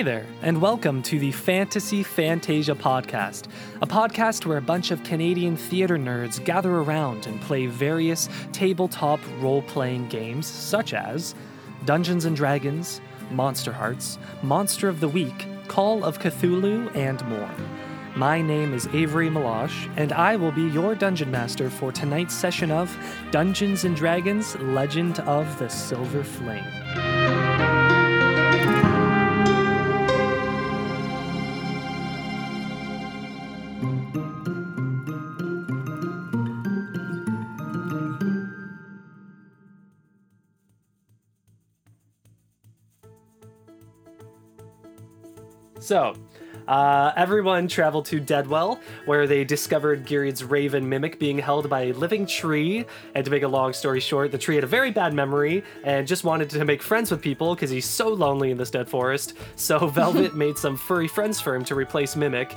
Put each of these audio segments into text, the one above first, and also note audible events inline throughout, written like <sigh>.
Hey there, and welcome to the Fantasy Fantasia podcast, a podcast where a bunch of Canadian theater nerds gather around and play various tabletop role playing games such as Dungeons and Dragons, Monster Hearts, Monster of the Week, Call of Cthulhu, and more. My name is Avery Malash, and I will be your dungeon master for tonight's session of Dungeons and Dragons Legend of the Silver Flame. So, uh, everyone traveled to Deadwell, where they discovered Gyriad's raven mimic being held by a living tree. And to make a long story short, the tree had a very bad memory and just wanted to make friends with people because he's so lonely in this dead forest. So <laughs> Velvet made some furry friends for him to replace Mimic.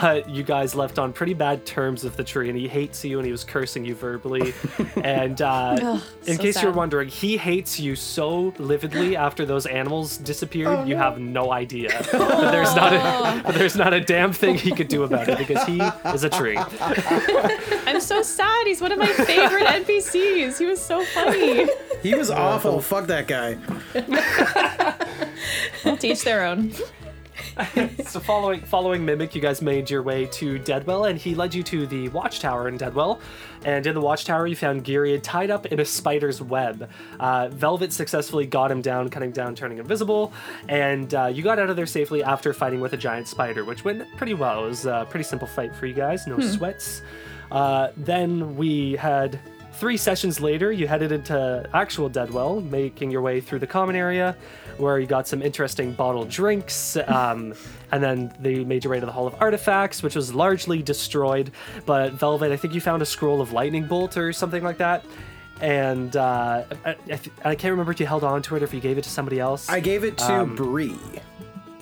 But you guys left on pretty bad terms with the tree, and he hates you and he was cursing you verbally. <laughs> and uh, Ugh, in so case you're wondering, he hates you so lividly after those animals disappeared, you have no idea. but <laughs> there's not a <laughs> but there's not a damn thing he could do about it because he is a tree. <laughs> I'm so sad. He's one of my favorite NPCs. He was so funny. He was awful. Fuck that guy. <laughs> Teach their own. <laughs> So following following Mimic, you guys made your way to Deadwell, and he led you to the watchtower in Deadwell. And in the watchtower, you found Gyriad tied up in a spider's web. Uh, Velvet successfully got him down, cutting down, turning invisible, and uh, you got out of there safely after fighting with a giant spider, which went pretty well. It was a pretty simple fight for you guys, no sweats. Uh, then we had Three sessions later, you headed into actual Deadwell, making your way through the common area, where you got some interesting bottled drinks, um, and then they made your way to the Hall of Artifacts, which was largely destroyed. But Velvet, I think you found a scroll of lightning bolt or something like that, and uh, I, I, th- I can't remember if you held on to it or if you gave it to somebody else. I gave it to Um, Bree.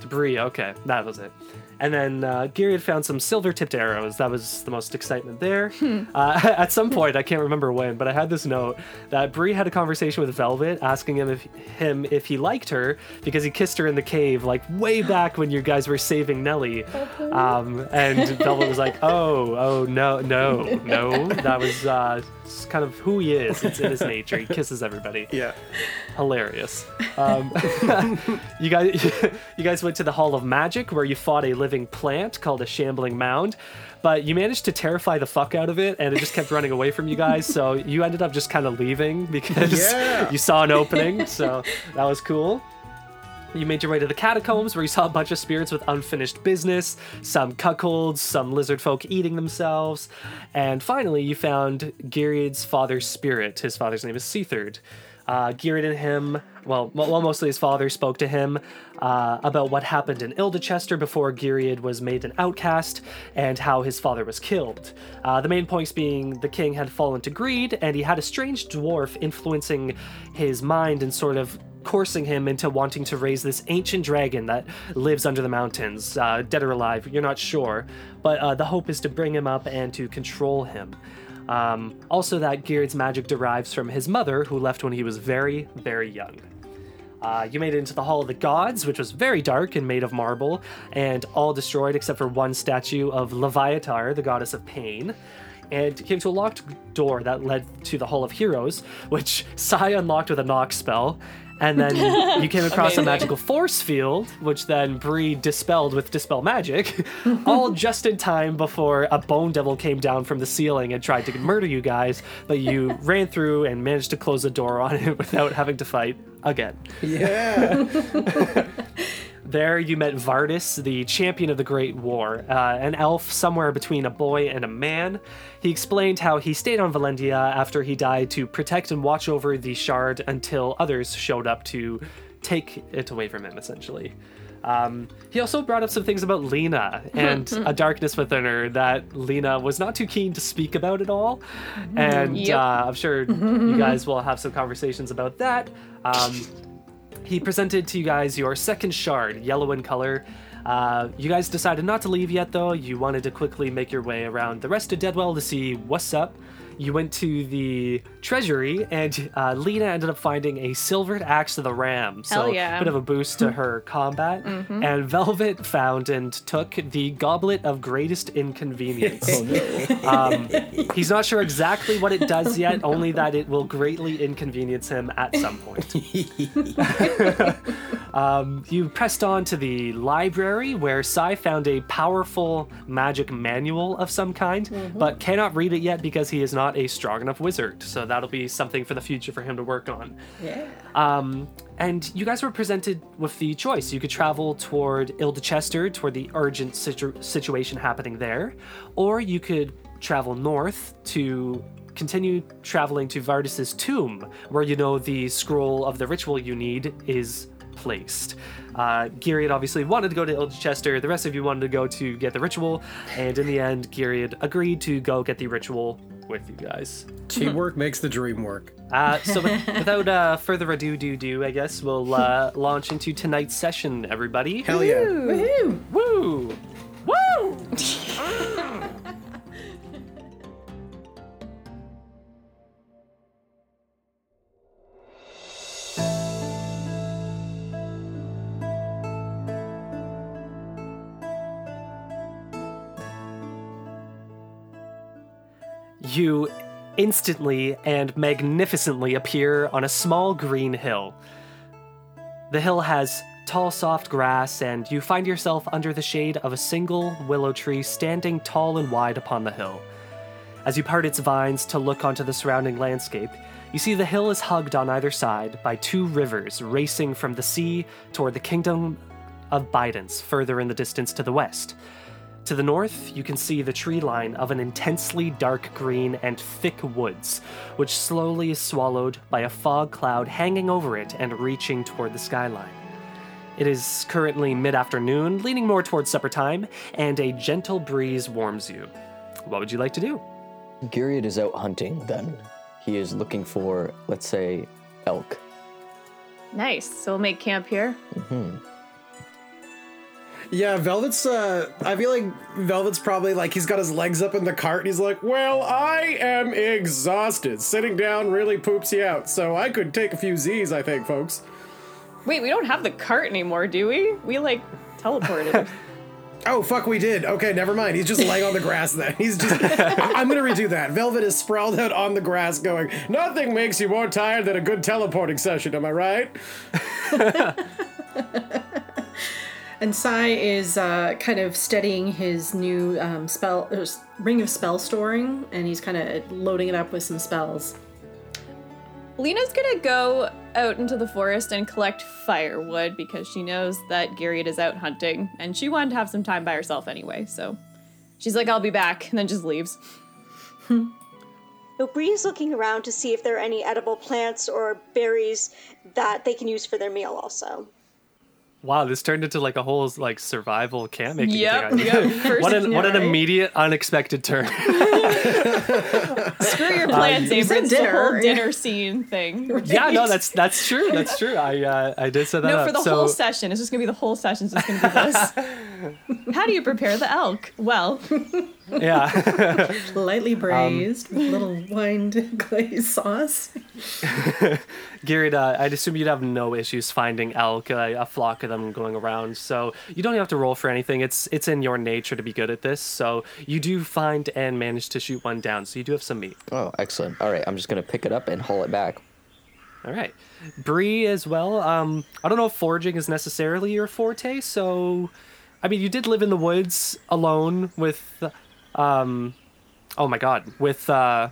Debris, okay, that was it. And then uh, Gary had found some silver tipped arrows. That was the most excitement there. Uh, <laughs> at some point, I can't remember when, but I had this note that Bree had a conversation with Velvet, asking him if him if he liked her because he kissed her in the cave, like way <gasps> back when you guys were saving Nellie. Um, and Velvet was like, <laughs> "Oh, oh no, no, no." That was uh, it's kind of who he is. It's in his nature. He kisses everybody Yeah. hilarious. Um, <laughs> you guys, <laughs> you guys went to the Hall of Magic where you fought a living plant called a shambling mound, but you managed to terrify the fuck out of it, and it just kept running away from you guys. So you ended up just kind of leaving because Yeah. <laughs> you saw an opening. So that was cool. You made your way to the catacombs where you saw a bunch of spirits with unfinished business, some cuckolds, some lizard folk eating themselves, and finally you found Gyriad's father's spirit. His father's name is Seathard. Uh, Gyriad and him, well, well, mostly his father spoke to him uh, about what happened in Ildechester before Gyriad was made an outcast and how his father was killed. Uh, the main points being the king had fallen to greed and he had a strange dwarf influencing his mind and sort of coursing him into wanting to raise this ancient dragon that lives under the mountains, uh, dead or alive, you're not sure. But uh, the hope is to bring him up and to control him. Um, also, that Gyriad's magic derives from his mother, who left when he was very, very young. Uh, you made it into the Hall of the Gods, which was very dark and made of marble, and all destroyed except for one statue of Leviatar, the goddess of pain. And came to a locked door that led to the Hall of Heroes, which <laughs> Sai unlocked with a knock spell. And then you came <laughs> across a magical force field, which then Bree dispelled with Dispel Magic, <laughs> all just in time before a bone devil came down from the ceiling and tried to murder you guys, but you <laughs> ran through and managed to close the door on it without having to fight again. Yeah. There, you met Vardis, the champion of the Great War, uh, an elf somewhere between a boy and a man. He explained how he stayed on Valentia after he died to protect and watch over the shard until others showed up to take it away from him, essentially. Um, he also brought up some things about Lena <laughs> and a darkness within her that Lena was not too keen to speak about at all. And Yep. uh, I'm sure you guys will have some conversations about that. Um, he presented to you guys your second shard, yellow in color. Uh, you guys decided not to leave yet, though. You wanted to quickly make your way around the rest of Deadwell to see what's up. You went to the treasury, and uh, Lena ended up finding a silvered axe of the ram. So Hell yeah. bit of a boost to her <laughs> combat. And Velvet found and took the Goblet of Greatest Inconvenience. <laughs> um, he's not sure exactly what it does yet, only that it will greatly inconvenience him at some point. <laughs> um, you pressed on to the library where Sai found a powerful magic manual of some kind, but cannot read it yet because he is not a strong enough wizard. So that'll be something for the future for him to work on. Yeah. Um, and you guys were presented with the choice. You could travel toward Ildechester, toward the urgent situ- situation happening there, or you could travel north to continue traveling to Vardis's tomb, where you know the scroll of the ritual you need is placed. Uh, Giriad obviously wanted to go to Ildechester. The rest of you wanted to go to get the ritual, and in the end, Giriad agreed to go get the ritual with you guys. Teamwork makes the dream work. Uh, so with, <laughs> without uh, further ado, do do, I guess we'll uh, launch into tonight's session, everybody. Hell yeah. Woohoo! Woo! Woo! <laughs> You instantly and magnificently appear on a small green hill. The hill has tall, soft grass, and you find yourself under the shade of a single willow tree standing tall and wide upon the hill. As you part its vines to look onto the surrounding landscape, you see the hill is hugged on either side by two rivers racing from the sea toward the kingdom of Bidens, further in the distance to the west. To the north, you can see the tree line of an intensely dark green and thick woods, which slowly is swallowed by a fog cloud hanging over it and reaching toward the skyline. It is currently mid afternoon, leaning more towards supper time, and a gentle breeze warms you. What would you like to do? Giriad is out hunting then. He is looking for, let's say, elk. Nice. So we'll make camp here. Mm-hmm. Yeah, Velvet's. Uh, I feel like Velvet's probably like he's got his legs up in the cart and he's like, "Well, I am exhausted. Sitting down really poops you out. So I could take a few Z's, I think, folks." Wait, we don't have the cart anymore, do we? We like teleported. <laughs> Oh fuck, we did. Okay, never mind. He's just laying on the grass then. He's just. I- <laughs> I'm gonna redo that. Velvet is sprawled out on the grass, going, "Nothing makes you more tired than a good teleporting session." Am I right? <laughs> And Sai is uh, kind of studying his new um, spell, ring of spell storing, and he's kind of loading it up with some spells. Lena's gonna go out into the forest and collect firewood because she knows that Giriad is out hunting and she wanted to have some time by herself anyway. So she's like, I'll be back, and then just leaves. So Bree is looking around to see if there are any edible plants or berries that they can use for their meal also. Wow, this turned into like a whole like survival camp making Yep, thing. yep. <laughs> What an what an immediate unexpected turn. <laughs> Screw your plans, you Avery. said It's the whole dinner. dinner <laughs> scene thing. yeah, no, that's that's true. That's true. I uh, I did set that No, up. for the so, whole session. It's just gonna be the whole session. It's just gonna be this. <laughs> How do you prepare the elk? Well, <laughs> yeah. <laughs> Lightly braised with a little wine glaze sauce. Garrett, uh, I'd assume you'd have no issues finding elk, uh, a flock of them going around. So you don't have to roll for anything. It's it's in your nature to be good at this. So you do find and manage to shoot one down. So you do have some meat. Oh, excellent. All right, I'm just going to pick it up and haul it back. All right, Bree as well. Um, I don't know if foraging is necessarily your forte. So, I mean, you did live in the woods alone with, um, oh my God, with uh,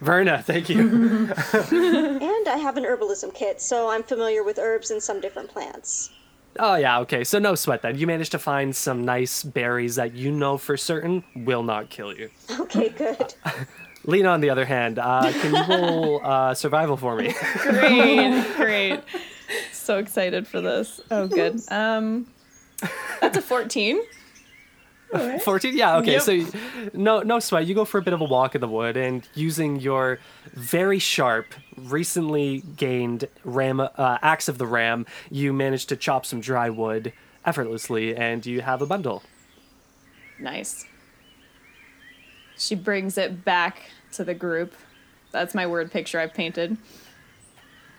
Verna. <laughs> Thank you. <laughs> And I have an herbalism kit, so I'm familiar with herbs and some different plants. Oh yeah, okay. So no sweat then. You managed to find some nice berries that you know for certain will not kill you. Okay, good. <laughs> Lena, on the other hand, uh, can you roll uh, survival for me? great, great. So excited for this. Oh, good. Um, that's a fourteen. <laughs> Fourteen. Yeah. Okay. Yep. So no, no sweat. You go for a bit of a walk in the wood, and using your very sharp, recently gained ram uh, axe of the ram, you manage to chop some dry wood effortlessly, and you have a bundle. Nice. She brings it back to the group. That's my word picture I've painted.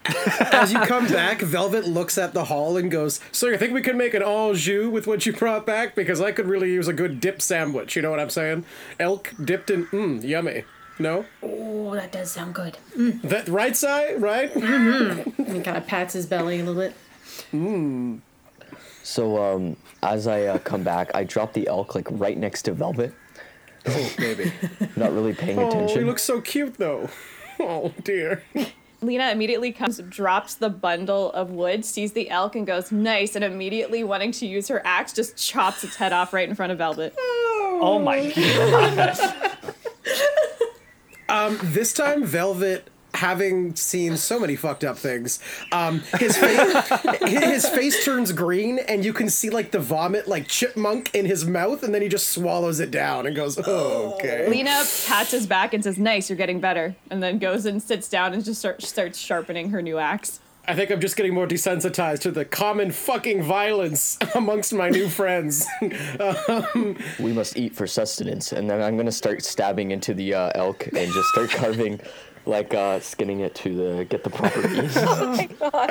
<laughs> As you come back, Velvet looks at the hall and goes, So you think we could make an au jus with what you brought back? Because I could really use a good dip sandwich, you know what I'm saying? Elk dipped in, mmm, yummy. No? Oh, that does sound good. That right side, right? Mmm. He kind of pats his belly a little bit. Mmm. So um, as I uh, come back, I drop the elk like right next to Velvet. oh, baby. <laughs> Not really paying Oh, attention. he looks so cute though. <laughs> Oh dear. Lena immediately comes, drops the bundle of wood, sees the elk, and goes, nice, and immediately wanting to use her axe, just chops its head off right in front of Velvet. Oh, oh my <laughs> god. Um, this time, Velvet, having seen so many fucked up things, um, his face <laughs> his face turns green, and you can see like the vomit, like chipmunk in his mouth, and then he just swallows it down and goes, oh, "Okay." Lena pats his back and says, nice, you're getting better, and then goes and sits down and just start, starts sharpening her new axe. I think I'm just getting more desensitized to the common fucking violence amongst my new friends. <laughs> we must eat for sustenance, and then I'm gonna start stabbing into the uh, elk and just start carving, like uh, skinning it to the get the proper <laughs> piece.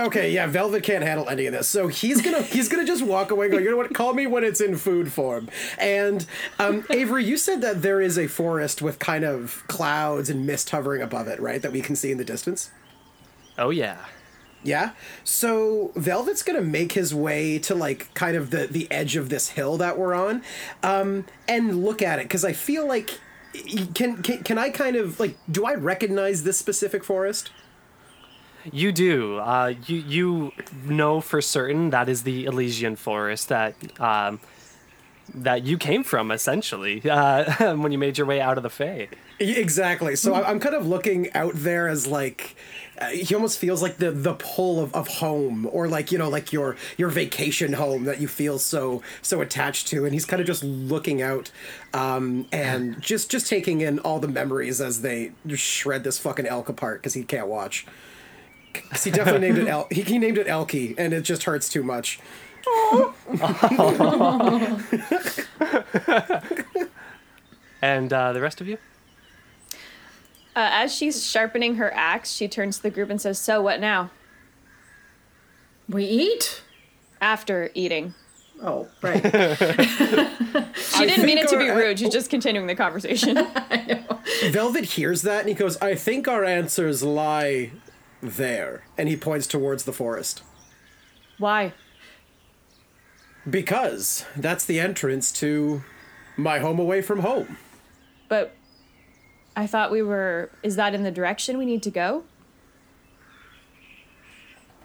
okay, yeah, Velvet can't handle any of this, so he's gonna he's gonna just walk away and go. You know what? Call me when it's in food form. And um, Avery, you said that there is a forest with kind of clouds and mist hovering above it, right? That we can see in the distance. Oh yeah. Yeah. So Velvet's gonna make his way to like kind of the the edge of this hill that we're on, um, and look at it because I feel like can, can can I kind of like do I recognize this specific forest? You do. Uh, you you know for certain that is the Elysian forest that um, that you came from, essentially, uh, <laughs> when you made your way out of the Fae. Exactly. So I'm kind of looking out there as like uh, he almost feels like the the pull of, of home or like you know like your your vacation home that you feel so so attached to and he's kind of just looking out um, and just just taking in all the memories as they shred this fucking elk apart because he can't watch. 'Cause he definitely named it El- he, he named it Elky and it just hurts too much. <laughs> And uh, the rest of you? Uh, as she's sharpening her axe, she turns to the group and says, so what now? We eat? After eating. Oh, right. <laughs> She didn't mean it to be our- rude, she's just continuing the conversation. <laughs> Velvet hears that and he goes, "I think our answers lie there," and he points towards the forest. Why? Because that's the entrance to my home away from home. But I thought we were. Is that in the direction we need to go?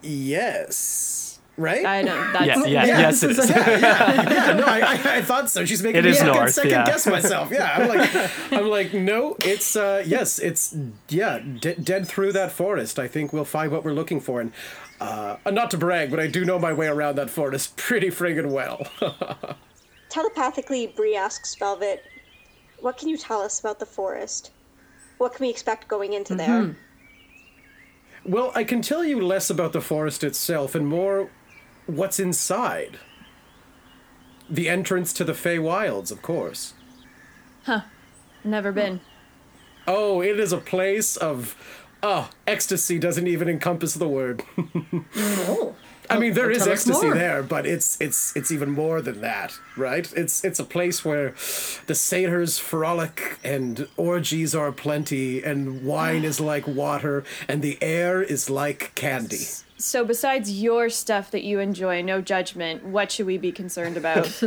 Yes. Right? I don't. That's, Yeah, yeah, yes, it is. yeah, no, I, I, I thought so. She's making It me is second, north, second yeah. guess myself. Yeah, I'm like, <laughs> I'm like, no, it's uh, yes, it's yeah, de- dead through that forest. I think we'll find what we're looking for, and uh, not to brag, but I do know my way around that forest pretty friggin' well. <laughs> Telepathically, Bree asks Velvet, What can you tell us about the forest? What can we expect going into there? Well, I can tell you less about the forest itself and more what's inside. The entrance to the Fey Wilds, of course. Huh. Never been. Oh, it is a place of. Oh, ecstasy doesn't even encompass the word. <laughs> oh. I mean, oh, there is ecstasy more. there, but it's it's it's even more than that, right? It's it's a place where the satyrs frolic and orgies are plenty, and wine is like water, and the air is like candy. So, besides your stuff that you enjoy, no judgment, what should we be concerned about?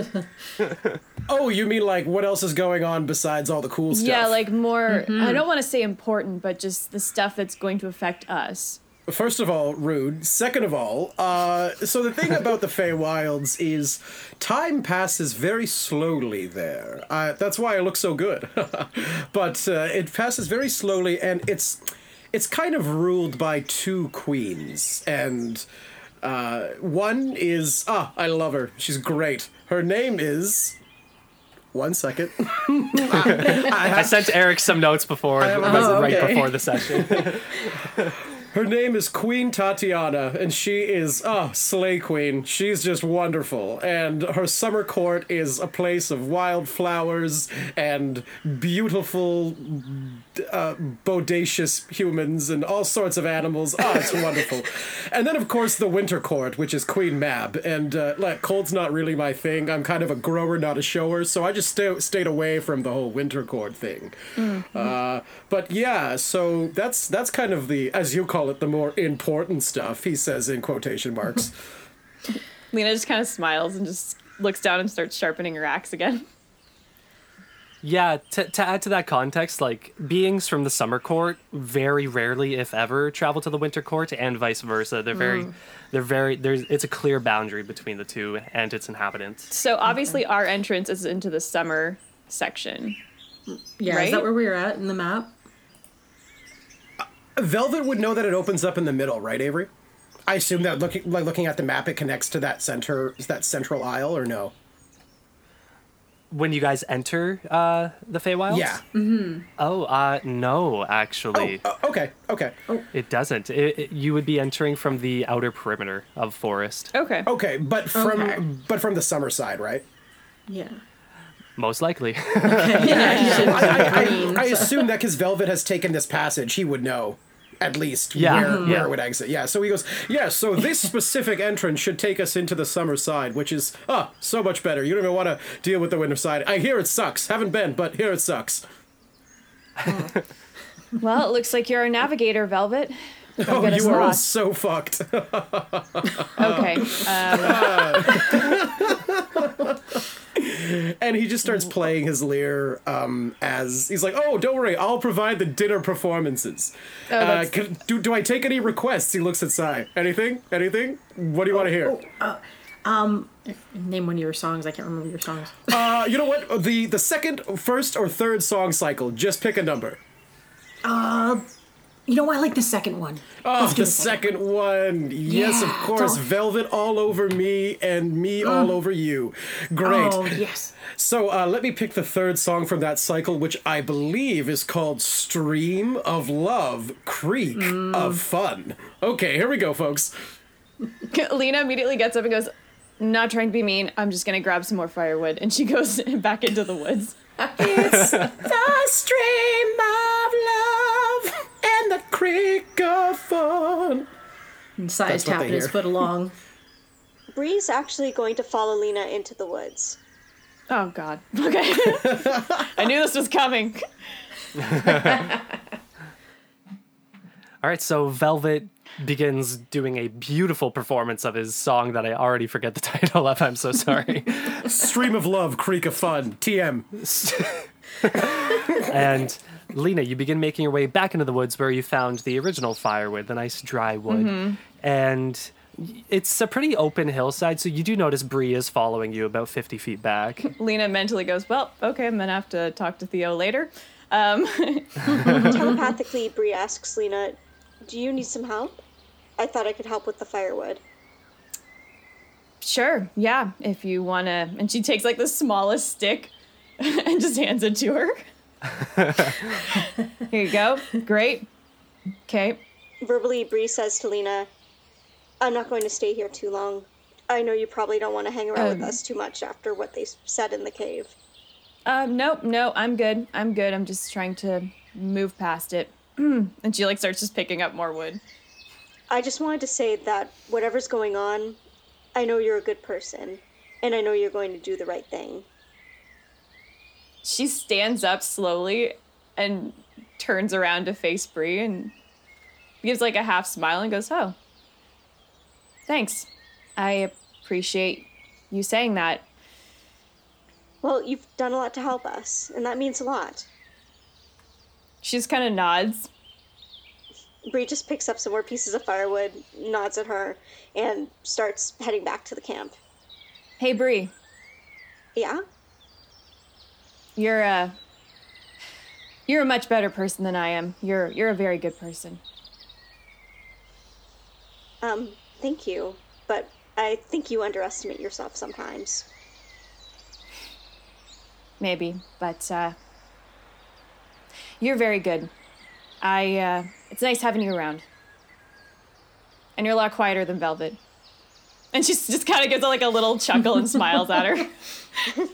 <laughs> Oh, you mean like what else is going on besides all the cool stuff? yeah, like more. I mm-hmm. don't want to say important, but just the stuff that's going to affect us. First of all, rude. Second of all, uh, so the thing about the Feywilds is time passes very slowly there. Uh, that's why I look so good. <laughs> but uh, it passes very slowly, and it's it's kind of ruled by two queens, and uh, one is ah, I love her. She's great. Her name is. One second. <laughs> I sent Eric some notes before, right before the session. <laughs> Her name is Queen Tatiana, and she is, oh, Slay Queen. She's just wonderful. And her summer court is a place of wildflowers and beautiful, uh, bodacious humans and all sorts of animals. Oh, it's <laughs> wonderful. And then, of course, the winter court, which is Queen Mab. And, uh, like, cold's not really my thing. I'm kind of a grower, not a shower, so I just stay, stayed away from the whole winter court thing. Uh, but yeah, so that's that's kind of the, as you call it, the more important stuff. He says in quotation marks. <laughs> Lena just kind of smiles and just looks down and starts sharpening her axe again. Yeah, to, to add to that context, like beings from the summer court very rarely, if ever, travel to the winter court, and vice versa. They're very, mm. they're very. There's it's a clear boundary between the two and its inhabitants. So obviously, our entrance is into the summer section. Yeah, is that where we are at in the map? Velvet would know that it opens up in the middle, right, Avery? I assume that looking like looking at the map, it connects to that center, that central aisle, or no? When you guys enter uh, the Feywilds, Yeah. Oh, uh, no, actually, Oh, okay. Okay. it doesn't. It, it- you would be entering from the outer perimeter of forest, Okay. Okay, but from Okay. but from the summer side, right? Yeah. most likely. <laughs> Yeah, he should I. I, I assume that because Velvet has taken this passage, he would know at least Yeah, where, mhm. where yeah. it would exit. Yeah, so he goes, yeah, so this specific entrance should take us into the summer side, which is, ah, so much better. You don't even want to deal with the winter side. I hear it sucks. Haven't been, but here it sucks. <laughs> Well, it looks like you're a navigator, Velvet. Oh, get us you are lost. so fucked. <laughs> Okay. Um, <laughs> and he just starts playing his lyre um, as he's like, "Oh, don't worry, I'll provide the dinner performances. uh, can, do do I take any requests?" He looks at Sai. Anything? Anything? What do you want to hear? Name one of your songs. I can't remember your songs. Uh, you know what? The the second, first, or third song cycle. Just pick a number. You know what? I like the second one. Oh, Let's do the second one. Yes, of course. don't- Velvet all over me and me all over you. Great. Oh yes. So uh, let me pick the third song from that cycle, which I believe is called Stream of Love, Creek of Fun. Okay, here we go, folks. <laughs> Lena immediately gets up and goes, Not trying to be mean. I'm just going to grab some more firewood. And she goes <laughs> back into the woods. it's The <laughs> stream of love and the creek of fun. And Sai's That's tapping his foot along. <laughs> Bree's actually going to follow Lena into the woods. Oh, God. <laughs> Okay. <laughs> I knew this was coming. All right, so Velvet begins doing a beautiful performance of his song that I already forget the title of. I'm so sorry. Stream of love, creek of fun. TM. and Lena, you begin making your way back into the woods where you found the original firewood, the nice dry wood. And it's a pretty open hillside, so you do notice Bree is following you about 50 feet back. <laughs> Lena mentally goes, Well, okay, I'm going to have to talk to Theo later. Um, <laughs> Telepathically, Bree asks Lena, Do you need some help? I thought I could help with the firewood. sure. Yeah. If you want to. And she takes like the smallest stick <laughs> and just hands it to her. <laughs> Here you go. Great. Okay. Verbally, Bree says to Lena, I'm not going to stay here too long. I know you probably don't want to hang around with Um. us too much after what they said in the cave. Um, nope, no, I'm good. I'm good. I'm just trying to move past it. <clears throat> and she like starts just picking up more wood. I just wanted to say that whatever's going on, I know you're a good person, and I know you're going to do the right thing. She stands up slowly and turns around to face Bree and gives like a half smile and goes, "Oh, thanks. I appreciate you saying that." Well, you've done a lot to help us, and that means a lot. She just kind of nods. Bree just picks up some more pieces of firewood, nods at her, and starts heading back to the camp. Hey, Bree, Yeah? You're a you're a much better person than I am. You're you're a very good person. Um, thank you, but I think you underestimate yourself sometimes. maybe, but uh, you're very good. I. Uh, it's nice having you around. and you're a lot quieter than Velvet. And she just kind of gives like a little chuckle and smiles at her. <laughs>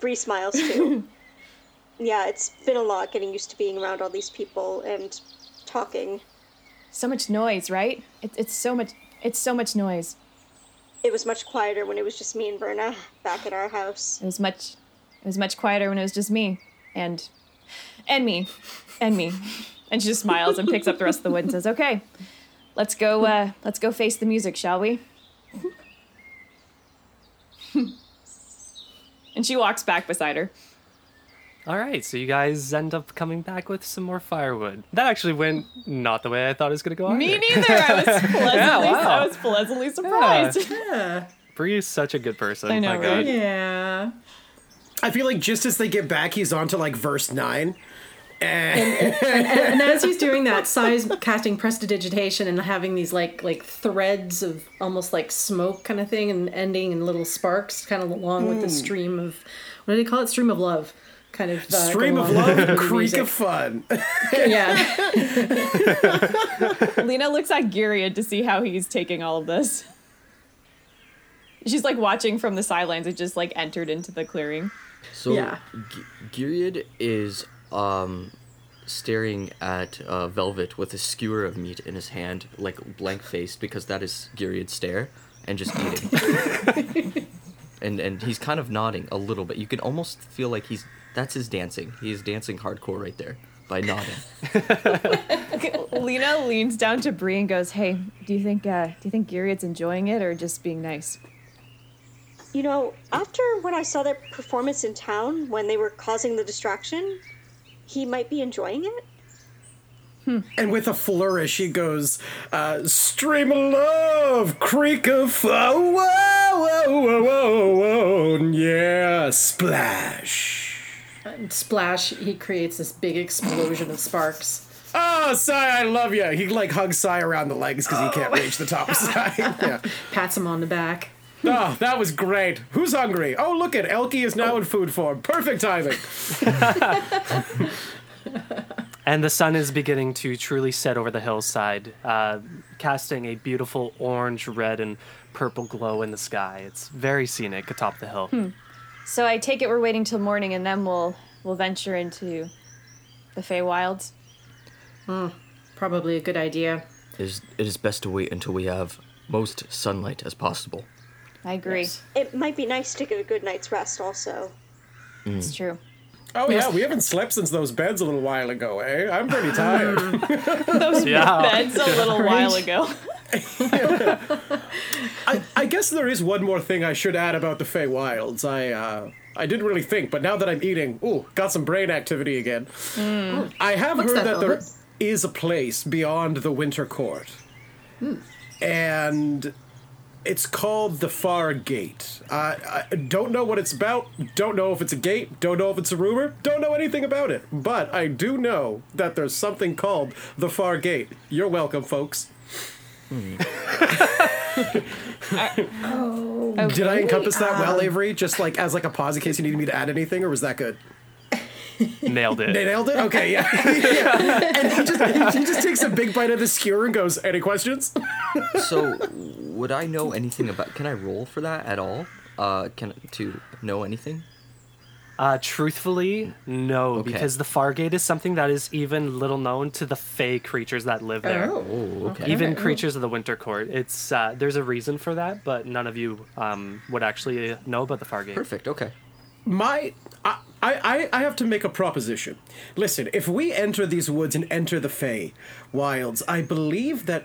Bree smiles too. <laughs> yeah, it's been a lot getting used to being around all these people and talking. So much noise, right? It, it's so much. It's so much noise. It was much quieter when it was just me and Verna back at our house. It was much. It was much quieter when it was just me, and, and me, and me. And she just smiles and picks up the rest of the wood and says, "Okay, let's go. Uh, let's go face the music, shall we?" <laughs> and she walks back beside her. All right, so you guys end up coming back with some more firewood. That actually went not the way I thought it was going to go. Me either. neither. I was <laughs> pleasantly, wow. I was pleasantly surprised. <laughs> Yeah. Bree is such a good person. I know, My God. Yeah. I feel like just as they get back, he's on to like verse nine. And And as he's doing that, Sai's casting prestidigitation and having these like like threads of almost like smoke kind of thing and ending in little sparks, kind of along with the stream of what do they call it? Stream of love. Kind of uh, stream of love, the creek of fun. Yeah. <laughs> Lena looks at Gyriad to see how he's taking all of this. She's like watching from the sidelines. It just like entered into the clearing. So Yeah. G- Gyriad is um staring at uh, Velvet with a skewer of meat in his hand, like blank faced, because that is Gyriad's stare, and just eating. <laughs> and and he's kind of nodding a little bit. You can almost feel like he's that's his dancing. He is dancing hardcore right there by nodding. <laughs> Lena leans down to Bree and goes, "Hey, do you think uh, do you think Gyriad's enjoying it or just being nice?" You know, after when I saw their performance in town when they were causing the distraction, he might be enjoying it. And with a flourish, he goes, uh, Stream of love, creek of fun. Whoa, whoa, whoa, whoa, whoa. Yeah, splash. Splash, he creates this big explosion of sparks. Oh, Sai, I love you. He like hugs Sai around the legs because he can't reach the top of Sai. <laughs> Yeah. Pats him on the back. Oh, that was great. Who's hungry? Oh, look at Elkie is now in food form. Perfect timing. <laughs> And the sun is beginning to truly set over the hillside, uh, casting a beautiful orange, red, and purple glow in the sky. It's very scenic atop the hill. Hmm. So I take it we're waiting till morning and then we'll we'll venture into the Feywilds. Hmm. Probably a good idea. It is, it is best to wait until we have most sunlight as possible. I agree. It might be nice to get a good night's rest also. It's true. Oh, yeah, we haven't slept since those beds a little while ago, eh? I'm pretty tired. <laughs> <laughs> Those Yeah. beds a little while ago. <laughs> I, I guess there is one more thing I should add about the Fey Wilds. I uh, I didn't really think, but now that I'm eating, ooh, got some brain activity again. I have What's heard that, that, there Velvet? is a place beyond the Winter Court, and it's called the Far Gate. Uh, I don't know what it's about. Don't know if it's a gate. Don't know if it's a rumor. Don't know anything about it. But I do know that there's something called the Far Gate. You're welcome, folks. <laughs> Did I encompass that well, Avery? Just like as like a pause in case you needed me to add anything, or was that good? Nailed it. They nailed it. Okay, yeah. yeah. <laughs> <laughs> And he just he just takes a big bite of the skewer and goes, "Any questions?" <laughs> So, would I know anything about? Can I roll for that at all? Uh, can to know anything? Uh, truthfully, no, Okay. because the Fargate is something that is even little known to the Fey creatures that live there. Oh, okay. Even creatures of the Winter Court. It's uh, there's a reason for that, but none of you um, would actually know about the Fargate. Perfect. Okay. My, I, I, I have to make a proposition. Listen, if we enter these woods and enter the Fey wilds, I believe that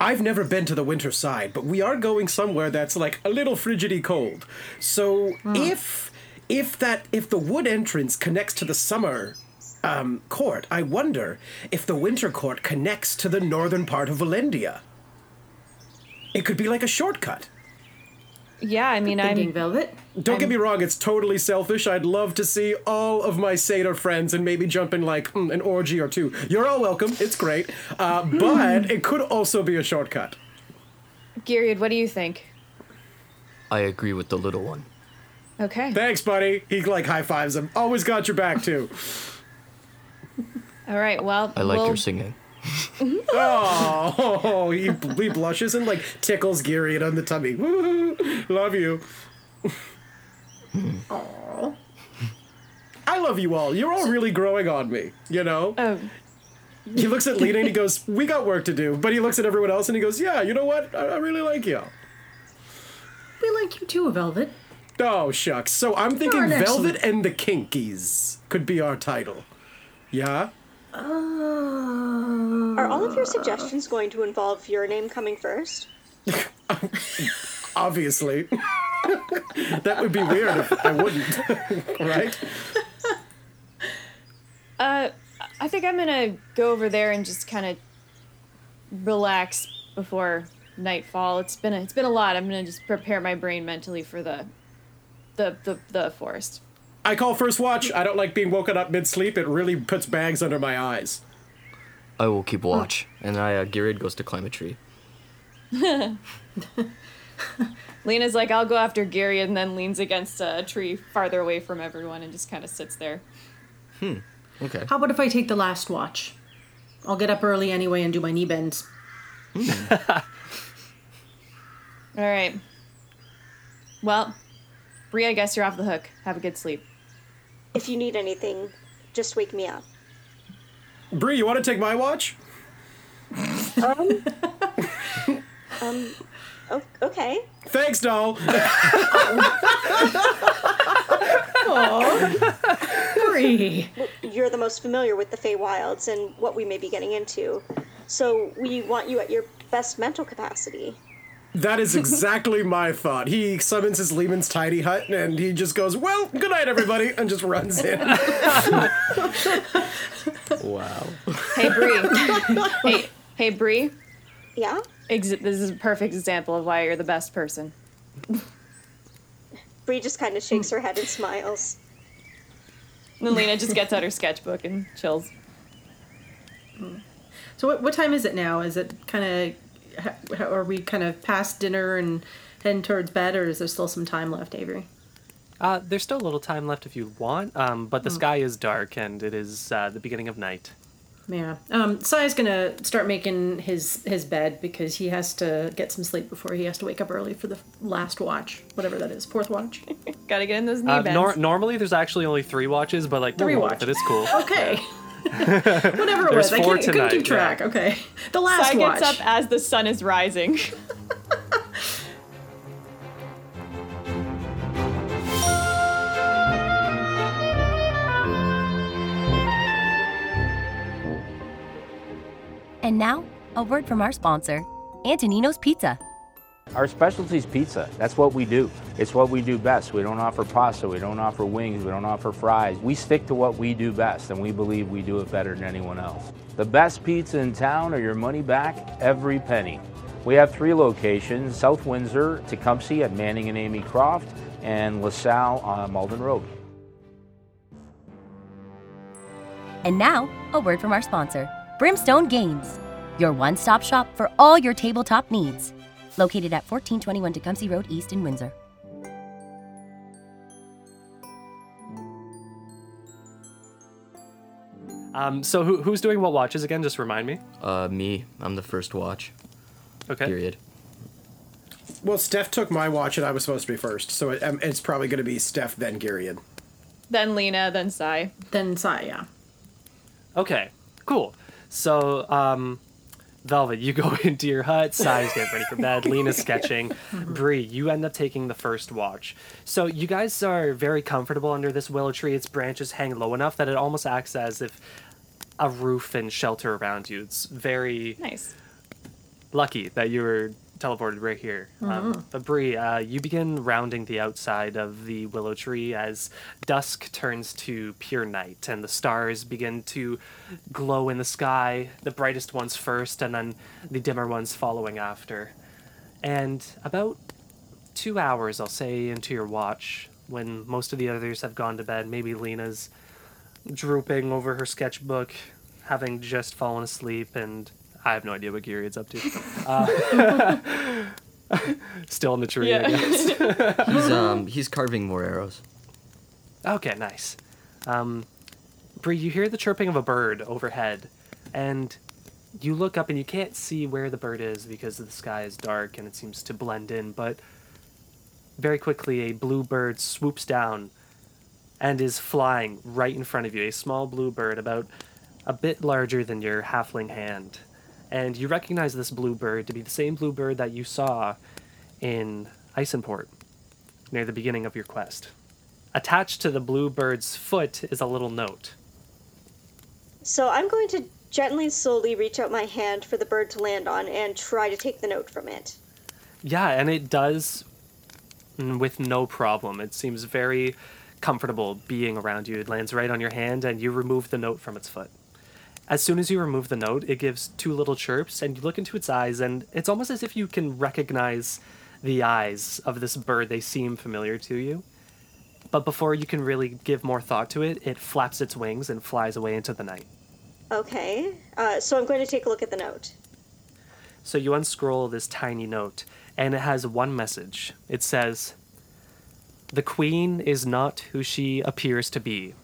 I've never been to the winter side, but we are going somewhere that's like a little frigidly cold. So if if that if the wood entrance connects to the summer um, court, I wonder if the winter court connects to the northern part of Valendia. It could be like a shortcut. Yeah, I mean, Thinking I'm. Velvet. Don't get me wrong, it's totally selfish. I'd love to see all of my satyr friends and maybe jump in like mm, an orgy or two. You're all welcome. It's great. Uh, but it could also be a shortcut. Gyriad, what do you think? I agree with the little one. Okay. Thanks, buddy. He like high fives him. Always got your back too. All right. Well, I like we'll, your singing. Oh, he, he blushes and like tickles Girion on the tummy. Woo, <laughs> love you. I love you all. You're all really growing on me, you know? Oh, He looks at Lena and he goes, We got work to do. But he looks at everyone else and he goes, Yeah, you know what? I, I really like y'all. We like you too, Velvet. Oh, shucks. So I'm thinking Velvet excellent. and the Kinkies could be our title. Yeah? Are all of your suggestions going to involve your name coming first? <laughs> Obviously. <laughs> that would be weird if I wouldn't. <laughs> right? uh, I think I'm gonna go over there and just kind of relax before nightfall. It's been a, it's been a lot. I'm gonna just prepare my brain mentally for the the the, the forest. I call first watch. I don't like being woken up mid sleep. It really puts bags under my eyes. I will keep watch. And I, uh, Girid goes to climb a tree. <laughs> Lena's like, I'll go after Gary, and then leans against a tree farther away from everyone and just kind of sits there. Hmm. Okay. How about if I take the last watch? I'll get up early anyway and do my knee bends. <laughs> All right. Well, Bree, I guess you're off the hook. Have a good sleep. If you need anything, just wake me up. Bree, you want to take my watch? Um, <laughs> um, o- okay. Thanks, doll. <laughs> <laughs> Bree. You're the most familiar with the Feywilds and what we may be getting into. So we want you at your best mental capacity. That is exactly <laughs> my thought. He summons his Leomund's tiny hut and he just goes, Well, good night, everybody, and just runs in. <laughs> Wow. Hey, Bree. <laughs> hey, hey, Bree. Yeah? Ex- this is a perfect example of why you're the best person. Bree just kind of shakes her head and smiles. And then Lena just gets out her sketchbook and chills. So what, what time is it now? Is it kind of, are we kind of past dinner and heading towards bed, or is there still some time left, Avery? Uh, there's still a little time left if you want, um, but the sky is dark and it is uh, the beginning of night. Yeah. Um, Sai's gonna start making his his bed because he has to get some sleep before he has to wake up early for the last watch, whatever that is, fourth watch. <laughs> Gotta get in those knee Uh, bends. nor- normally, there's actually only three watches, but like Three we'll roll watch. with it. It's cool. <laughs> Okay. <laughs> whatever it There's was, I can't, couldn't keep tonight, track. Okay. The last Sai watch. gets up as the sun is rising. <laughs> And now, a word from our sponsor, Antonino's Pizza. Our specialty is pizza. That's what we do. It's what we do best. We don't offer pasta, we don't offer wings, we don't offer fries. We stick to what we do best, and we believe we do it better than anyone else. The best pizza in town or your money back every penny. We have three locations South Windsor, Tecumseh at Manning and Amy Croft, and LaSalle on Malden Road. And now, a word from our sponsor, Brimstone Games, your one stop shop for all your tabletop needs. Located at 1421 Tecumseh Road East in Windsor. Um, so who, who's doing what watches again? Just remind me. Uh, me. I'm the first watch. Okay. Period. well, Steph took my watch and I was supposed to be first, so it, um, it's probably going to be Steph, then Girion. then Lena, then Sai. then Sai, yeah. Okay. Cool. So, um, Velvet, you go <laughs> into your hut. Sai's getting ready for bed. Lena's sketching. Bree, you end up taking the first watch. So you guys are very comfortable under this willow tree. Its branches hang low enough that it almost acts as if a roof and shelter around you. It's very Nice. lucky that you were teleported right here. Um, but Bree, uh, you begin rounding the outside of the willow tree as dusk turns to pure night and the stars begin to glow in the sky, the brightest ones first and then the dimmer ones following after. And about two hours, I'll say, into your watch, when most of the others have gone to bed, maybe Lena's drooping over her sketchbook, having just fallen asleep, and I have no idea what Giriad's up to. <laughs> Uh, <laughs> still in the tree, I Yeah. guess. <laughs> He's um he's carving more arrows. Okay, nice. Um, Bree, you hear the chirping of a bird overhead, and you look up and you can't see where the bird is because the sky is dark and it seems to blend in, but very quickly a blue bird swoops down and is flying right in front of you. A small blue bird, about a bit larger than your halfling hand. And you recognize this blue bird to be the same blue bird that you saw in Isenport near the beginning of your quest. Attached to the blue bird's foot is a little note. So I'm going to gently, slowly reach out my hand for the bird to land on and try to take the note from it. Yeah, and it does with no problem. It seems very comfortable being around you. It lands right on your hand, and you remove the note from its foot. As soon as you remove the note, it gives two little chirps, and you look into its eyes, and it's almost as if you can recognize the eyes of this bird. They seem familiar to you. But before you can really give more thought to it, it flaps its wings and flies away into the night. Okay, uh, so I'm going to take a look at the note. So you unscroll this tiny note, and it has one message. It says, The queen is not who she appears to be.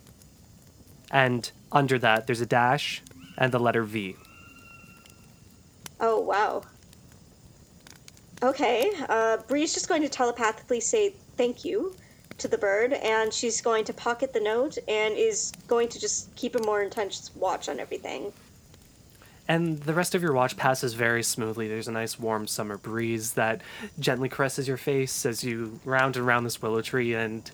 And under that, there's a dash and the letter V. Oh, wow. Okay, uh, Bree's just going to telepathically say thank you to the bird, and she's going to pocket the note and is going to just keep a more intense watch on everything. And the rest of your watch passes very smoothly. There's a nice warm summer breeze that gently caresses your face as you round and round this willow tree, and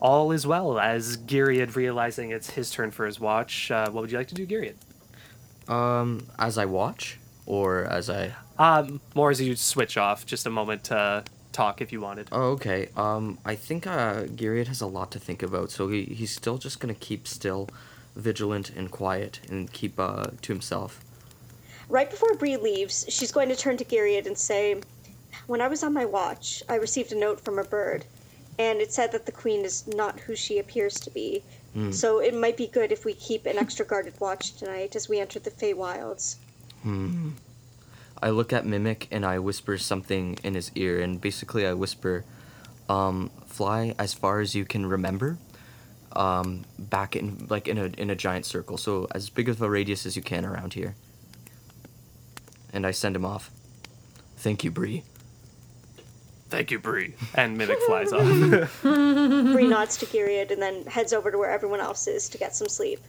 all is well. As Gyriad realizing it's his turn for his watch, uh, what would you like to do, Gyriad? Um, as I watch, or as I. Um, more as you switch off, just a moment to talk if you wanted. Oh, okay. Um, I think uh, Gyriad has a lot to think about, so he, he's still just gonna keep still, vigilant and quiet, and keep uh, to himself. Right before Bree leaves, she's going to turn to Gyriad and say, When I was on my watch, I received a note from a bird, and it said that the queen is not who she appears to be. So it might be good if we keep an extra guarded watch tonight as we enter the Feywilds. I look at Mimic and I whisper something in his ear, and basically I whisper, um, "Fly as far as you can remember, um, back in like in a in a giant circle, so as big of a radius as you can around here." And I send him off. Thank you, Bree. Thank you, Bree. And Mimic flies off. <laughs> Bree nods to Gyriad and then heads over to where everyone else is to get some sleep.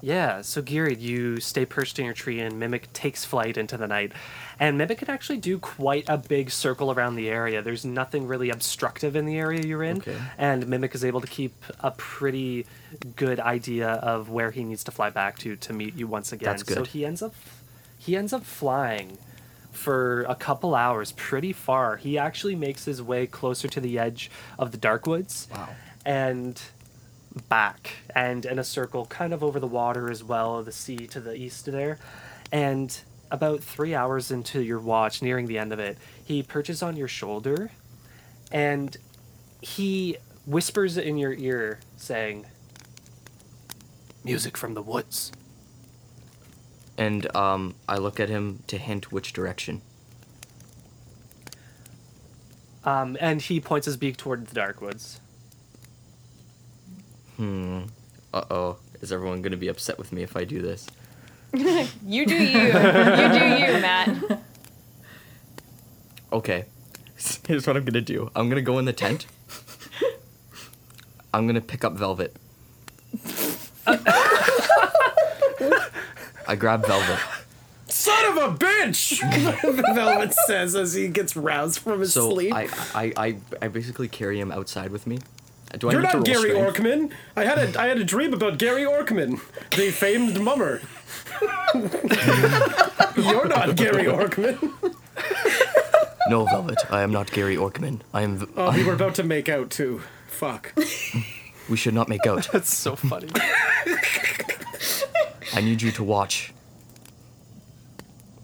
Yeah, so Gyriad, you stay perched in your tree and Mimic takes flight into the night. And Mimic can actually do quite a big circle around the area. There's nothing really obstructive in the area you're in. Okay. And Mimic is able to keep a pretty good idea of where he needs to fly back to to meet you once again. That's good. So he ends up he ends up flying for a couple hours pretty far. He actually makes his way closer to the edge of the dark woods. Wow. And back and in a circle kind of over the water as well, the sea to the east there. And about three hours into your watch, nearing the end of it, he perches on your shoulder and he whispers in your ear, saying, Music from the woods. And um, I look at him to hint which direction. Um, and he points his beak toward the dark woods. Hmm. Uh oh. Is everyone gonna be upset with me if I do this? <laughs> You do you. you do you, Matt. Okay. <laughs> Here's what I'm gonna do. I'm gonna go in the tent. <laughs> I'm gonna pick up Velvet. I grab Velvet. Son of a bitch! <laughs> Velvet says as he gets roused from his So sleep. I, I, I, I basically carry him outside with me. Do I You're not Gary strength? Orkman. I had a I had a dream about Gary Orkman, the famed mummer. <laughs> You're not Gary Orkman. No, Velvet. I am not Gary Orkman. I am. V- Oh, we were about to make out too. Fuck. we should not make out. <laughs> That's so funny. I need you to watch.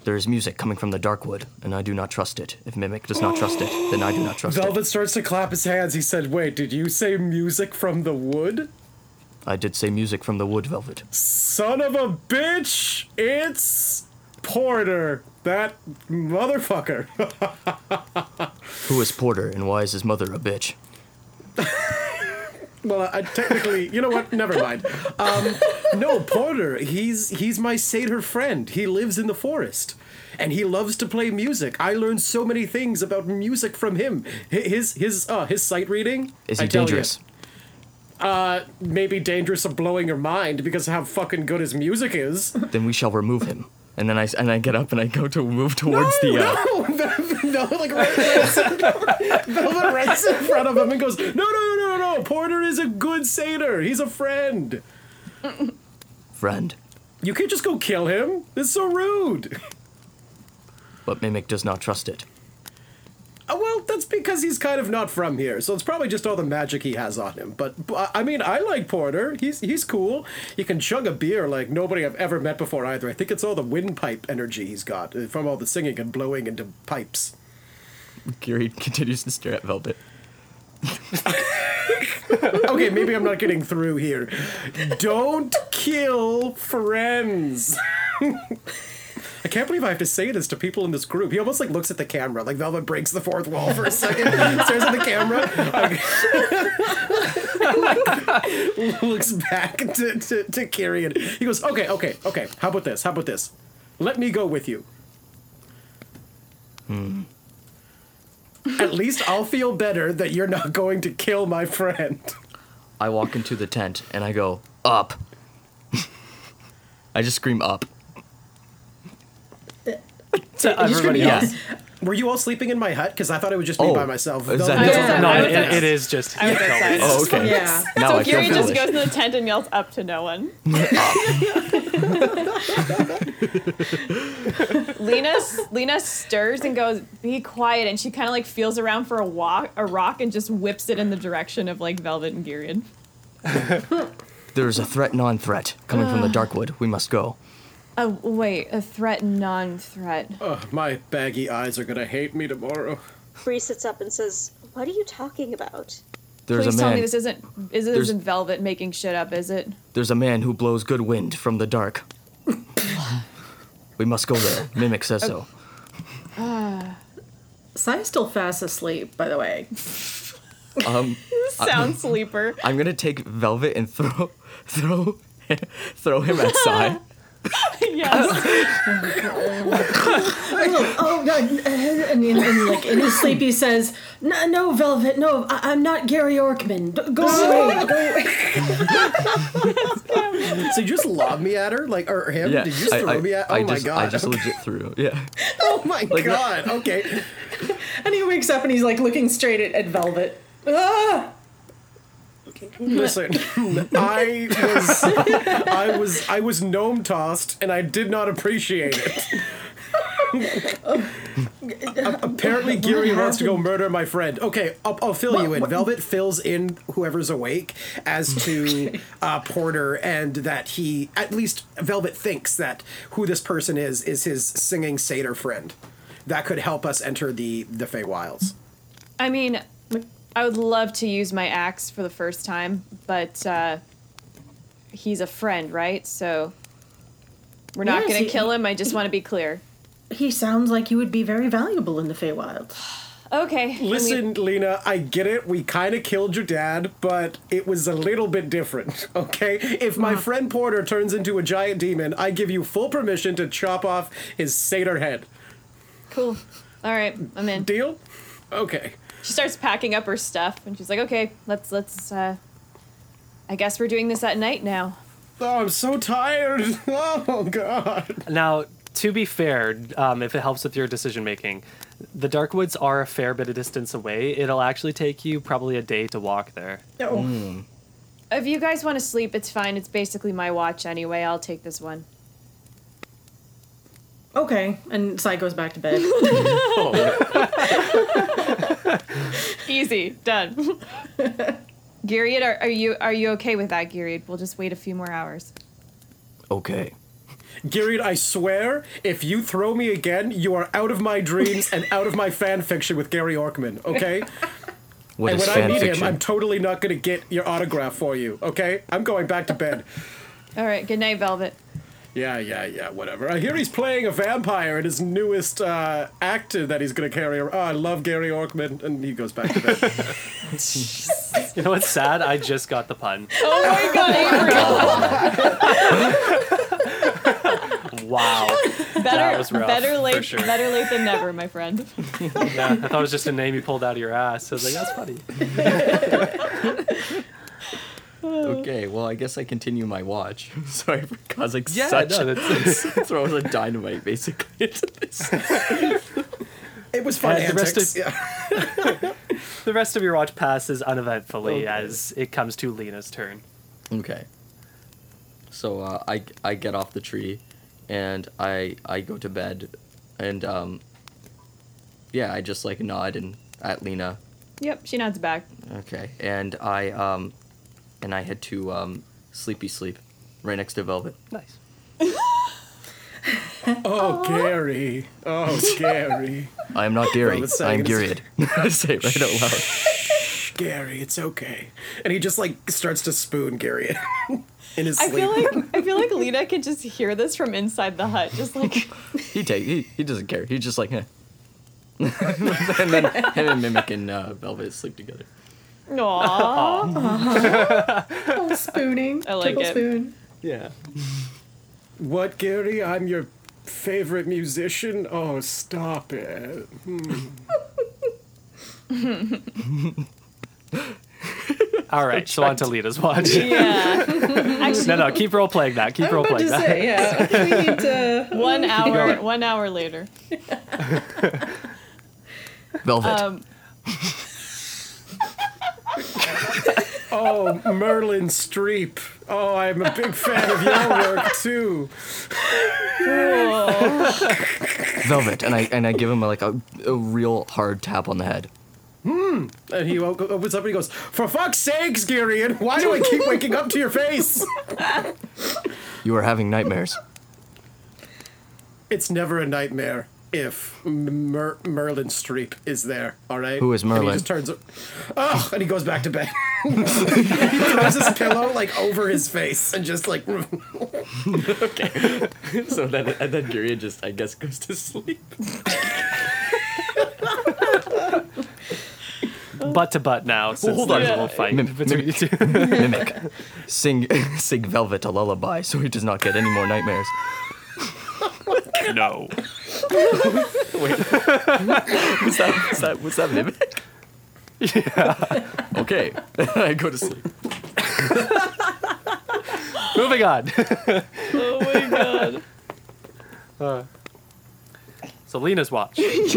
There is music coming from the dark wood, and I do not trust it. If Mimic does not trust it, then I do not trust it. Velvet it. starts to clap his hands. He said, "Wait, did you say music from the wood? I did say music from the wood, Velvet. Son of a bitch! It's Porter, that motherfucker." <laughs> Who is Porter, and why is his mother a bitch? <laughs> Well, I, technically, you know what? Never mind. Um, no, Porter. He's he's my satyr friend. He lives in the forest, and he loves to play music. I learned so many things about music from him. His his uh, his sight reading. Is I he ya, dangerous? uh, maybe dangerous of blowing your mind because of how fucking good his music is. Then we shall remove him. And then I and I get up and I go to move towards the. Uh, no, <laughs> <laughs> no, like <laughs> Velvet runs in front of him and goes, "No, no, no, no, no! Porter is a good satyr. He's a friend. friend. You can't just go kill him. It's so rude." But Mimic does not trust it. Uh, well, that's because he's kind of not from here, so it's probably just all the magic he has on him. But, I mean, I like Porter. He's he's cool. He can chug a beer like nobody I've ever met before either. I think it's all the windpipe energy he's got uh, from all the singing and blowing into pipes. Gary continues to stare at Velvet. <laughs> Okay, maybe I'm not getting through here. Don't kill friends. <laughs> I can't believe I have to say this to people in this group. He almost like looks at the camera, like Velvet breaks the fourth wall for a second, <laughs> stares at the camera, like, <laughs> looks back to, to, to Carrie, and he goes, "Okay, okay, okay. How about this? How about this? Let me go with you. Hmm. At least I'll feel better that you're not going to kill my friend." I walk into the tent and I go, up. <laughs> I just scream up. To everybody Yeah. else. Were you all sleeping in my hut? Because I thought it would just be Oh, by myself. is Velvet that- was Yeah. No, I it, it is just. I was outside. Oh, okay. Yeah. Now so I feel just foolish. goes in the tent and yells up to no one. <laughs> Lena Lena stirs and goes, "Be quiet," and she kind of like feels around for a walk, a rock, and just whips it in the direction of like Velvet and Girion. <laughs> There is a threat, non-threat, coming from the ah. Darkwood. We must go. Oh wait, a threat, non-threat. Oh, my baggy eyes are gonna hate me tomorrow. Bree sits up and says, What are you talking about? There's Please a tell me this isn't is this There's- isn't Velvet making shit up, is it? There's a man who blows good wind from the dark. we must go there. Mimic says so. Sai's still fast asleep, by the way. Um, <laughs> Sound sleeper. I'm gonna take Velvet and throw, <laughs> throw, <laughs> throw him at Sai. Yes. <laughs> Oh god! And, and, and, like in his sleep, he says, "No, no Velvet, no, I, I'm not Gary Orkman. D- Go away, go away." <laughs> So you just lob me at her, like, or him? Yeah, Did you just I, throw I, me at? Oh I my just, god! I just legit <laughs> threw. Yeah. oh my like that. god! Okay. And he wakes up and he's like looking straight at, at Velvet. Ah! <laughs> Listen, I was, I was, I was gnome tossed, and I did not appreciate it. A- Apparently, Giri wants to go murder my friend. Okay, I'll, I'll fill you in. Velvet fills in whoever's awake as to uh, Porter, and that he, at least Velvet thinks that who this person is is his singing satyr friend. That could help us enter the the Feywilds. I mean, I would love to use my axe for the first time, but uh, he's a friend, right? So we're not Yes, gonna kill him. I just want to be clear. He sounds like he would be very valuable in the Feywild. Okay. I mean, Listen, Lena, I get it. We kind of killed your dad, but it was a little bit different, <laughs> okay? If my friend Porter turns into a giant demon, I give you full permission to chop off his satyr head. cool. All right, I'm in. Deal? Okay. She starts packing up her stuff, and she's like, "Okay, let's let's. uh I guess we're doing this at night now." Oh, I'm so tired. <laughs> Oh, God. Now, to be fair, um, if it helps with your decision making, the Darkwoods are a fair bit of distance away. It'll actually take you probably a day to walk there. Oh, If you guys want to sleep, it's fine. It's basically my watch anyway. I'll take this one. okay. And Sai goes back to bed. <laughs> <laughs> <laughs> Easy, done. Giriad, are, are you are you okay with that, Giriad? We'll just wait a few more hours. Okay. Girion, I swear, if you throw me again, you are out of my dreams and out of my fan fiction with Gary Orkman, okay? <laughs> What and when I meet fiction? him, I'm totally not going to get your autograph for you, okay? I'm going back to bed. All right. Good night, Velvet. Yeah, yeah, yeah, whatever. I hear he's playing a vampire in his newest uh, actor that he's gonna carry. ar- Oh, I love Gary Orkman, and he goes back to that. <laughs> <laughs> You know what's sad? I just got the pun. Oh my god, April. <laughs> Wow. better, was rough, better late, sure. better late than never, my friend. Yeah, I thought it was just a name you pulled out of your ass. I was like, that's funny. <laughs> Okay, well, I guess I continue my watch. Sorry for causing Yeah, such no, that's- <laughs> <laughs> throws a dynamite basically into this. it was fun the rest antics. of- yeah. The rest of your watch passes uneventfully Okay. as it comes to Lena's turn. Okay. So uh, I I get off the tree, and I I go to bed, and um. Yeah, I just like nod and at Lena. Yep, she nods back. Okay, and I um, and I had to um Sleepy Sleep, right next to Velvet. Nice. <laughs> Oh, Gary. Oh, Gary. I am not Gary. Velvet's I am saying Gyriad. <laughs> <laughs> Say it right out loud. Gary, it's okay. And he just like starts to spoon Gary in his sleep. I feel like I feel like Lena could just hear this from inside the hut, just like He take he, he doesn't care. He's just like, eh. and then him and Mimic and uh, Velvet sleep together. Aww. Oh, <laughs> spooning. I like Triple it. spoon. Yeah. What, Gary? I'm your favorite musician? Oh, stop it. <laughs> All right, so on to Lena's watch. Yeah. <laughs> Actually, No, no, keep role playing that. Keep role playing that. say, yeah. we need to. one hour one hour later. Velvet. Um <laughs> Oh, Merlin Streep. Oh, I'm a big fan of your work too. Velvet, and I and I give him like a, a real hard tap on the head. Hmm. And he woke- opens up and he goes, "For fuck's sakes, Girion, why do I keep waking up to your face? You are having nightmares. It's never a nightmare if Mer- Merlin Streep is there. All right. Who is And Merlin? he just turns. Oh, and he goes back to bed. <laughs> he throws his pillow like over his face and just like. <laughs> Okay. <laughs> So then and then Gyriad just I guess goes to sleep. Butt to butt now, since hold on. there's a little fight Mim- between you two. Mimic, sing sing Velvet a lullaby so he does not get any more nightmares. No. Was that was that was that Mimic? Yeah. Okay, <laughs> I go to sleep. Moving on. Oh my god. so Lena's watch. Which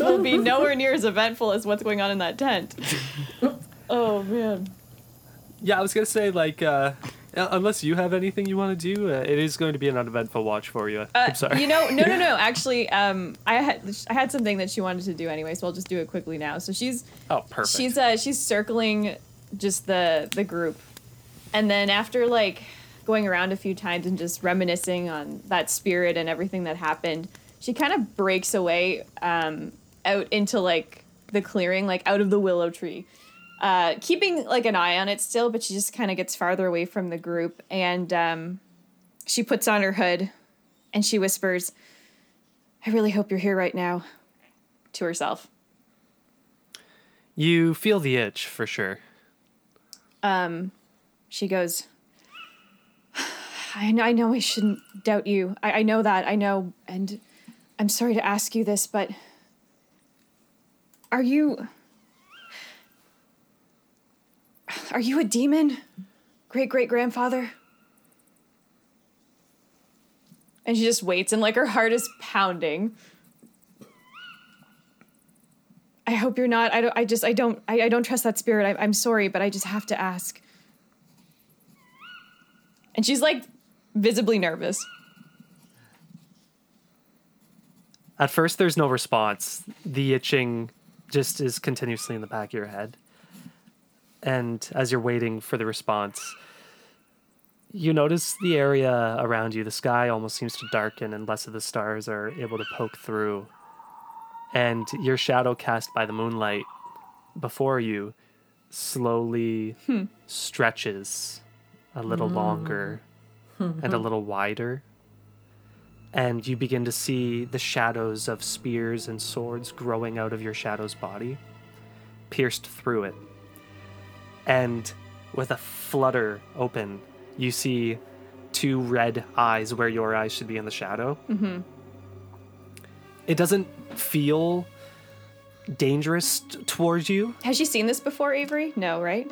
will be nowhere near as eventful as what's going on in that tent. <laughs> Oh man. Yeah, I was gonna say like, uh, uh, unless you have anything you want to do, uh, it is going to be an uneventful watch for you. Uh, I'm sorry. You know, no, no, no. <laughs> Actually, um, I had I had something that she wanted to do anyway, so I'll just do it quickly now. So she's oh, perfect. she's uh she's circling just the the group, and then after like going around a few times and just reminiscing on that spirit and everything that happened, she kind of breaks away um out into like the clearing, like out of the willow tree. Uh, keeping like an eye on it still, but she just kind of gets farther away from the group, and um, she puts on her hood and she whispers, I really hope you're here right now, to herself. you feel the itch for sure. Um, she goes, I know, I know I shouldn't doubt you. I, I know that, I know, and I'm sorry to ask you this, but are you. Are you a demon? Great great grandfather? And she just waits, and like her heart is pounding. I hope you're not. I don't. I just. I don't. I, I don't trust that spirit. I, I'm sorry, but I just have to ask. And she's like visibly nervous. At first, there's no response. The itching just is continuously in the back of your head. And as you're waiting for the response, you notice the area around you. The sky almost seems to darken, and less of the stars are able to poke through. And your shadow cast by the moonlight before you slowly hmm. stretches a little hmm. longer and a little wider. And you begin to see the shadows of spears and swords growing out of your shadow's body, pierced through it. And with a flutter open, you see two red eyes where your eyes should be in the shadow. Mm-hmm. It doesn't feel dangerous t- towards you. Has she seen this before, Avery? No, right?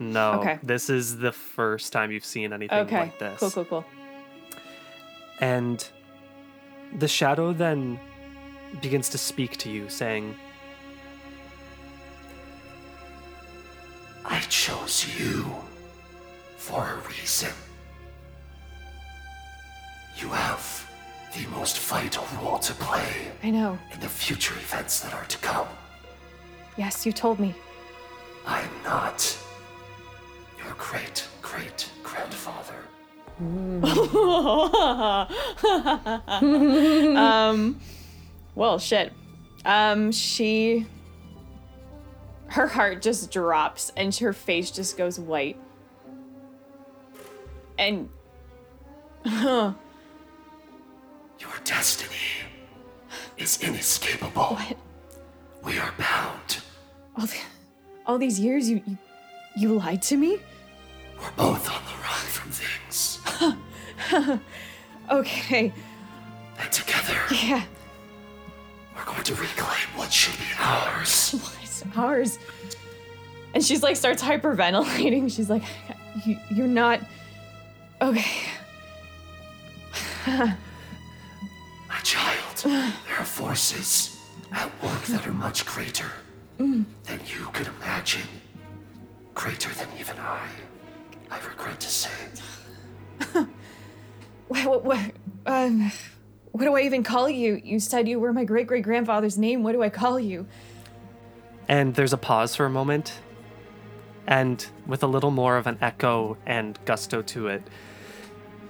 No. Okay. This is the first time you've seen anything Okay. like this. Cool, cool, cool. And the shadow then begins to speak to you, saying, I chose you for a reason. You have the most vital role to play I know. in the future events that are to come. Yes, you told me. I am not your great great grandfather. <laughs> um, well, shit. Um, she. Her heart just drops and her face just goes white. And. Your destiny is inescapable. What? We are bound. All, the, all these years, you, you. You lied to me? We're both on the run from things. <laughs> Okay. And together, Yeah. we're going to reclaim what should be ours. It's ours. And she's like, starts hyperventilating. <laughs> She's like, you, You're not. Okay. My child, there are forces at work that are much greater than you could imagine. Greater than even I. I regret to say. <laughs> What, what, what, um, what do I even call you? You said you were my great great grandfather's name. What do I call you? And there's a pause for a moment, and with a little more of an echo and gusto to it.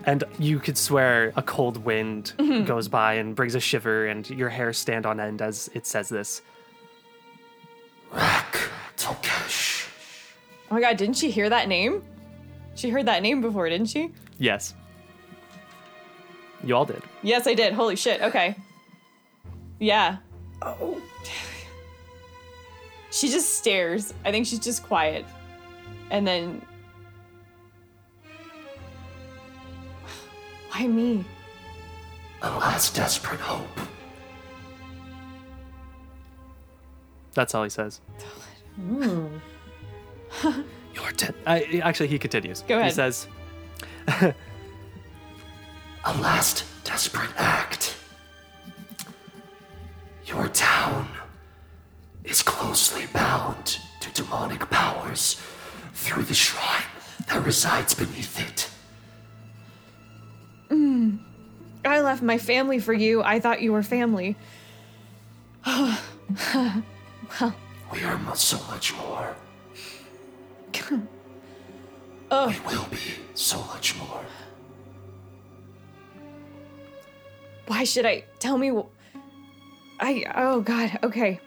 And you could swear a cold wind <laughs> mm-hmm. goes by and brings a shiver, and your hair stand on end as it says this. Rak Tokesh. Oh my god, didn't she hear that name? She heard that name before, didn't she? Yes. You all did. Yes, I did. Holy shit. Okay. Yeah. Oh. She just stares. I think she's just quiet. And then. <sighs> Why me? Oh, A last desperate hope. That's all he says. Hmm. Your de- I, actually, he continues. Go ahead. He says, <laughs> A last desperate act. Your town is closely bound to demonic powers through the shrine that resides beneath it. Hmm. I left my family for you. I thought you were family. Well, <sighs> we are mu- so much more. <laughs> Oh. We will be so much more. Why should I? Tell me. I. Oh, God. Okay.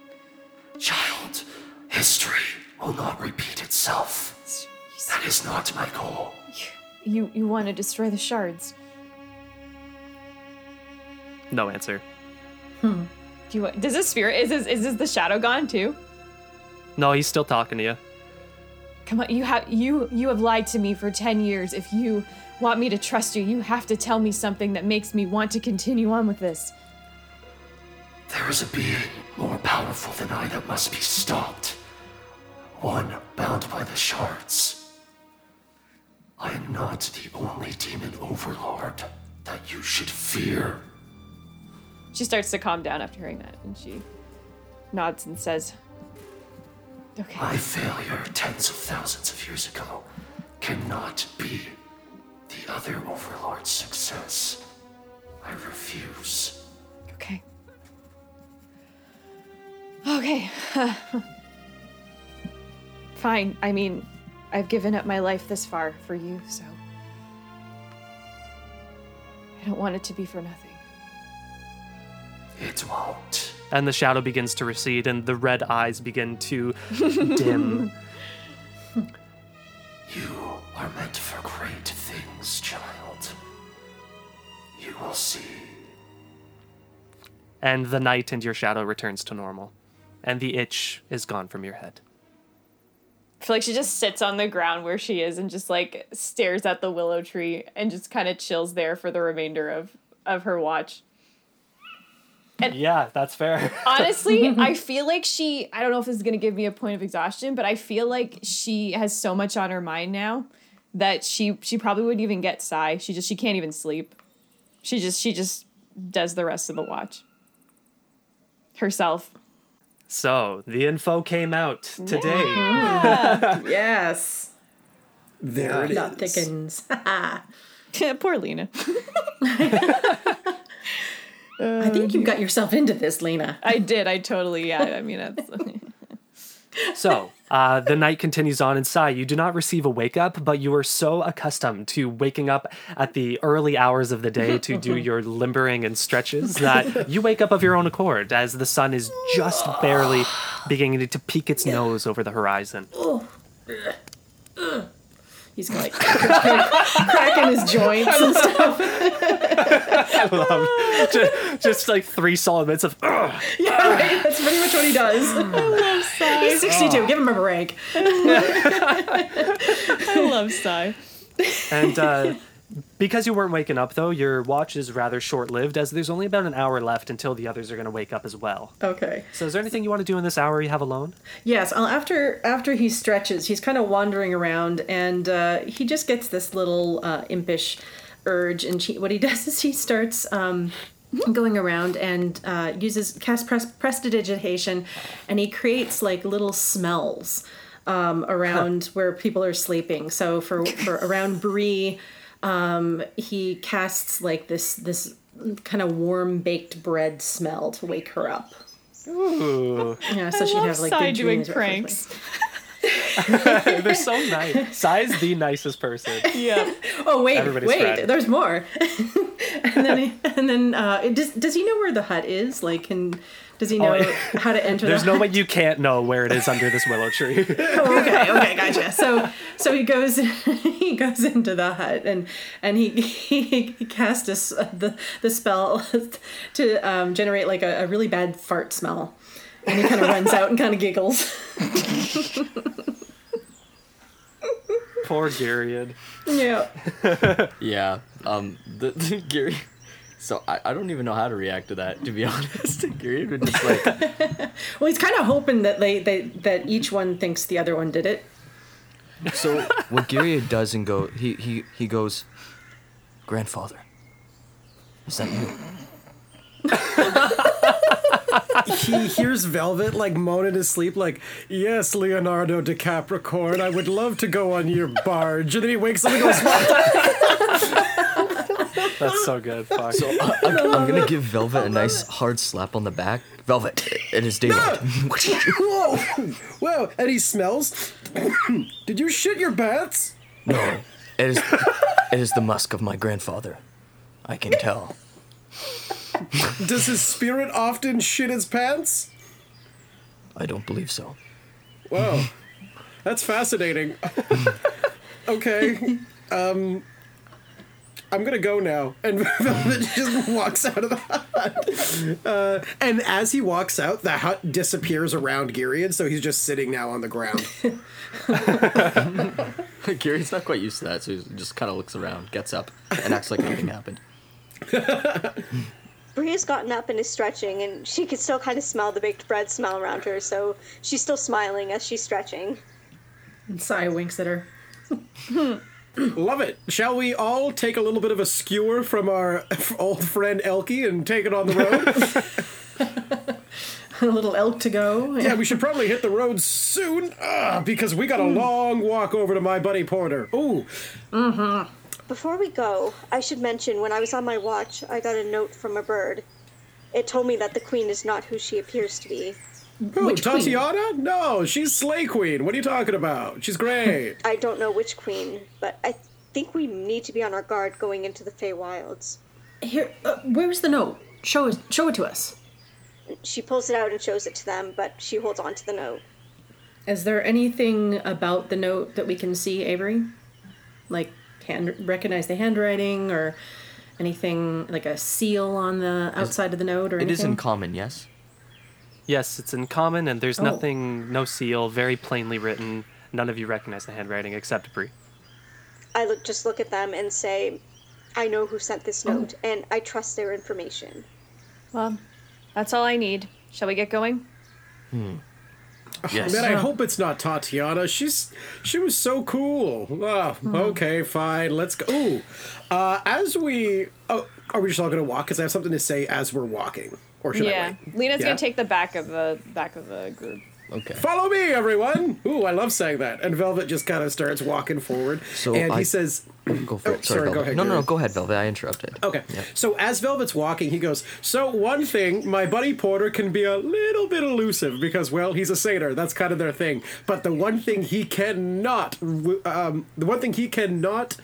Child, history will not repeat itself. That is not my goal. You, you want to destroy the shards. no answer. Hmm. Do you want, does this spirit, is this, is this the shadow gone too? No, he's still talking to you. Come on, you have you you have lied to me for 10 years. If you want me to trust you, you have to tell me something that makes me want to continue on with this. There is a being more powerful than I that must be stopped. One bound by the shards. I am not the only demon overlord that you should fear. She starts to calm down after hearing that and she nods and says, "Okay. My failure tens of thousands of years ago cannot be the other overlord's success. I refuse. Okay. Okay. <laughs> Fine. I mean, I've given up my life this far for you, so I don't want it to be for nothing. It won't. And the shadow begins to recede, and the red eyes begin to <laughs> dim. You are meant for great things, child. You will see. And the night and your shadow returns to normal. And the itch is gone from your head. I feel like she just sits on the ground where she is and just like stares at the willow tree and just kind of chills there for the remainder of of her watch. Yeah, that's fair. <laughs> Honestly, <laughs> I feel like she I don't know if this is going to give me a point of exhaustion, but I feel like she has so much on her mind now that she she probably wouldn't even get sigh. She just she can't even sleep. She just she just does the rest of the watch herself. So, the info came out today. <laughs> Yes. There it Plot is. thickens. <laughs> <laughs> Poor Lena. I think you got yourself into this, Lena. I did. I totally yeah. I mean that's So, uh, the night continues on inside. You do not receive a wake up, but you are so accustomed to waking up at the early hours of the day to do <laughs> your limbering and stretches that you wake up of your own accord as the sun is just barely beginning to peek its nose over the horizon. He's like cracking his joints and stuff. <laughs> I love just, just like three solid minutes of "Ugh." <laughs> Yeah, right. That's pretty much what he does. I love Sai. He's 62. Give him a break. <laughs> I love Sai. and uh, because you weren't waking up though, your watch is rather short lived as there's only about an hour left until the others are going to wake up as well. Okay. So, is there anything you want to do in this hour you have alone? Yes. After after he stretches, he's kind of wandering around, and uh, he just gets this little uh, impish urge. And he, what he <laughs> does is he starts. Um, going around and uh, uses cast pres- prestidigitation and he creates like little smells um, around where people are sleeping so for, for around Bree um, he casts like this this kind of warm baked bread smell to wake her up Ooh, yeah so she'd love have like Sai good doing dreams pranks. <laughs> they're so nice. Sai's the nicest person. Yeah. Oh wait, Everybody's wait. friend. There's more. <laughs> and then and then uh, does does he know where the hut is? Like, can does he know Oh, how to enter? There's the no hut? way you can't know where it is under this willow tree. Oh, <laughs> okay, <laughs> okay, gotcha. So so he goes <laughs> he goes into the hut and and he he, he casts a s the the spell to um, generate like a, a really bad fart smell. And he kind of runs out and kind of giggles. Poor Gyriad. Yeah. Yeah. Um. The, the Gary. So I, I don't even know how to react to that. To be <laughs> honest, Gary would just <laughs> like Well, he's kind of hoping that they, they that each one thinks the other one did it. So what Gary does and go he he he goes, grandfather. Is that you? he hears Velvet like moan in his sleep, like, "Yes, Leonardo DiCapricorn, I would love to go on your barge." And then he wakes up and goes, "What?" <laughs> That's so good. Fuck. So I, I'm, I'm gonna give Velvet a nice hard slap on the back. Velvet, it is daylight. <laughs> Whoa, whoa! And he smells. <coughs> Did you shit your pants? no, it is it is the musk of my grandfather. I can tell. Does his spirit often shit his pants? I don't believe so. Whoa, that's fascinating. <laughs> okay, um, I'm gonna go now. And <laughs> Velvet just walks out of the hut. Uh, and as he walks out, the hut disappears around Girion, so he's just sitting now on the ground. <laughs> <laughs> Gary's not quite used to that, so he just kind of looks around, gets up, and acts like nothing happened. Bria's gotten up and is stretching, and she can still kind of smell the baked bread smell around her, so she's still smiling as she's stretching. And Sai winks at her. <clears throat> Love it. Shall we all take a little bit of a skewer from our <laughs> old friend Elkie and take it on the road? <laughs> A little elk to go. yeah, we should probably hit the road soon uh, because we got a long walk over to my buddy Porter. Ooh, Before we go, I should mention when I was on my watch, I got a note from a bird. It told me that the queen is not who she appears to be. Who, Which queen? No, she's Slay Queen. What are you talking about? She's great. <laughs> I don't know which queen, but I think we need to be on our guard going into the Feywilds. Here, uh, where's the note? Show it. Show it to us. She pulls it out and shows it to them, but she holds on to the note. Is there anything about the note that we can see, Avery? Like hand recognize the handwriting or anything like a seal on the outside of the note or It anything? is in common, yes. Yes, it's in common, and there's Oh. nothing, no seal, very plainly written. None of you recognize the handwriting except Bree. I look, just look at them and say, I know who sent this note, and I trust their information. Well, that's all I need. Shall we get going? Hmm. Yes. Man, I hope it's not Tatiana. She's she was so cool. Oh, okay, fine. Let's go. Ooh, uh, as we oh, are we just all gonna walk? Because I have something to say as we're walking, or should I yeah. wait? Lena's Yeah? gonna take the back of the back of the group. Okay. Follow me, everyone! Ooh, I love saying that. And Velvet just kind of starts walking forward, So and I- he says, Go for Oh, it. sorry, Sorry, go ahead, no, no, no. Go ahead, Velvet. I interrupted. Okay. Yep. So as Velvet's walking, he goes, So one thing, my buddy Porter can be a little bit elusive because, well, he's a satyr. That's kind of their thing. But the one thing he cannot, um, the one thing he cannot,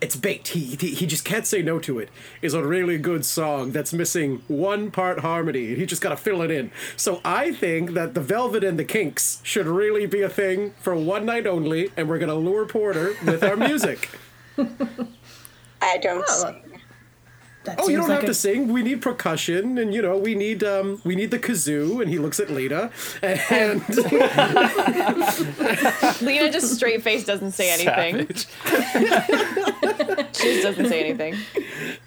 it's baked. He, he he just can't say no to it. Is a really good song that's missing one part harmony. He just got to fill it in. So I think that the Velvet and the Kinks should really be a thing for one night only, and we're gonna lure Porter with our <laughs> music. <laughs> I don't. Oh, that Oh, you don't like have a- to sing. We need percussion, and you know, we need um, we need the kazoo. And he looks at Lita, and <laughs> Lena just straight face doesn't say anything. Savage. <laughs> She just doesn't say anything.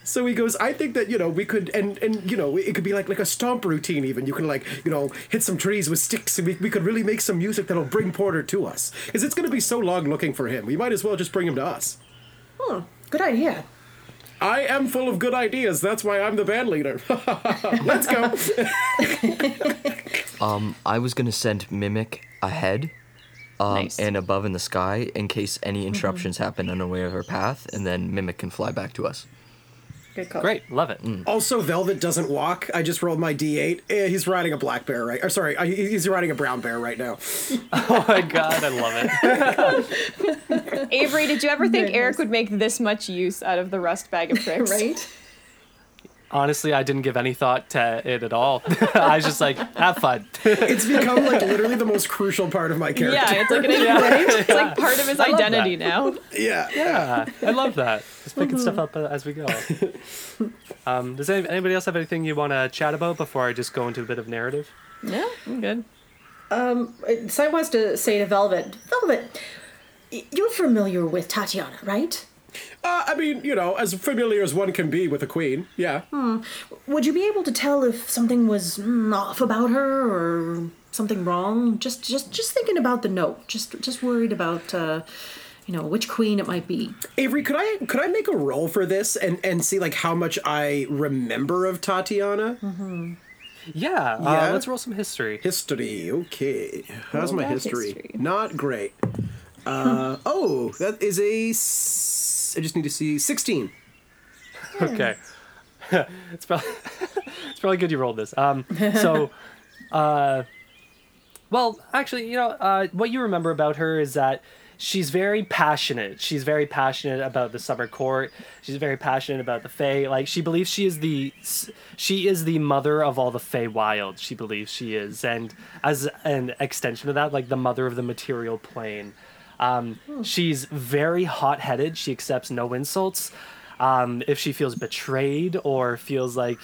so he goes. I think that you know we could, and and you know, it could be like like a stomp routine. Even you can like you know hit some trees with sticks, and we, we could really make some music that'll bring Porter to us. Because it's going to be so long looking for him. We might as well just bring him to us. Good idea. I am full of good ideas. That's why I'm the band leader. <laughs> Let's go. <laughs> Um, I was gonna send Mimic ahead, um, Nice. and above in the sky in case any interruptions happen on the way of our path, and then Mimic can fly back to us. Good call. Great, love it. Also, Velvet doesn't walk. I just rolled my D8. Eh, he's riding a black bear, right? Or sorry, I- he's riding a brown bear right now. <laughs> Oh my god, I love it. <laughs> Avery, did you ever think Very Eric nice. would make this much use out of the rust bag of <laughs> tricks? Right? Honestly, I didn't give any thought to it at all. <laughs> I was just like, have fun. <laughs> It's become like literally the most crucial part of my character. Yeah, it's like an <laughs> it's like part of his I identity now. yeah. Yeah, I love that. Just picking stuff up uh, as we go. Um, does any, anybody else have anything you want to chat about before I just go into a bit of narrative? Yeah, I'm good. Sai wants to say to Velvet, Velvet, you're familiar with Tatiana, right? Uh, I mean, you know, as familiar as one can be with a queen. Yeah. Would you be able to tell if something was mm, off about her or something wrong? Just, just, just thinking about the note. Just, just worried about, uh, you know, which queen it might be. Avery, could I could I make a roll for this and and see like how much I remember of Tatiana? Yeah, Yeah? Uh, let's roll some history. History. Okay. How's my history? history. Not great. Uh, <laughs> oh, that is a. I just need to see sixteen. <laughs> Okay. <laughs> it's probably <laughs> it's probably good you rolled this. Um, so, uh, well, actually, you know, uh, what you remember about her is that she's very passionate. She's very passionate about the summer court. She's very passionate about the Fae. Like she believes she is the she is the mother of all the Feywild. She believes she is, and as an extension of that, like the mother of the material plane. Um, she's very hot headed. She accepts no insults. Um, if she feels betrayed or feels like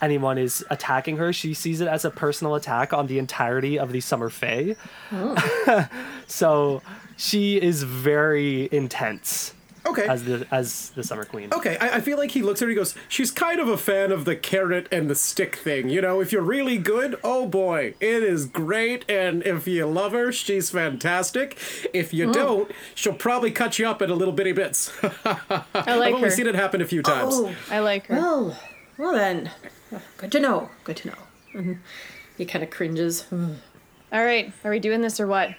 anyone is attacking her, she sees it as a personal attack on the entirety of the Summer Fae. <laughs> so she is very intense Okay. as the as the Summer Queen. Okay, I, I feel like he looks at her. He goes, "She's kind of a fan of the carrot and the stick thing. You know, if you're really good, oh boy, it is great. And if you love her, she's fantastic. If you don't, she'll probably cut you up in a little bitty bits. <laughs> I I've like only her. seen it happen a few times. Oh, I like her. well, well then, good to know. Good to know. Mhm. He kind of cringes. All right, are we doing this or what?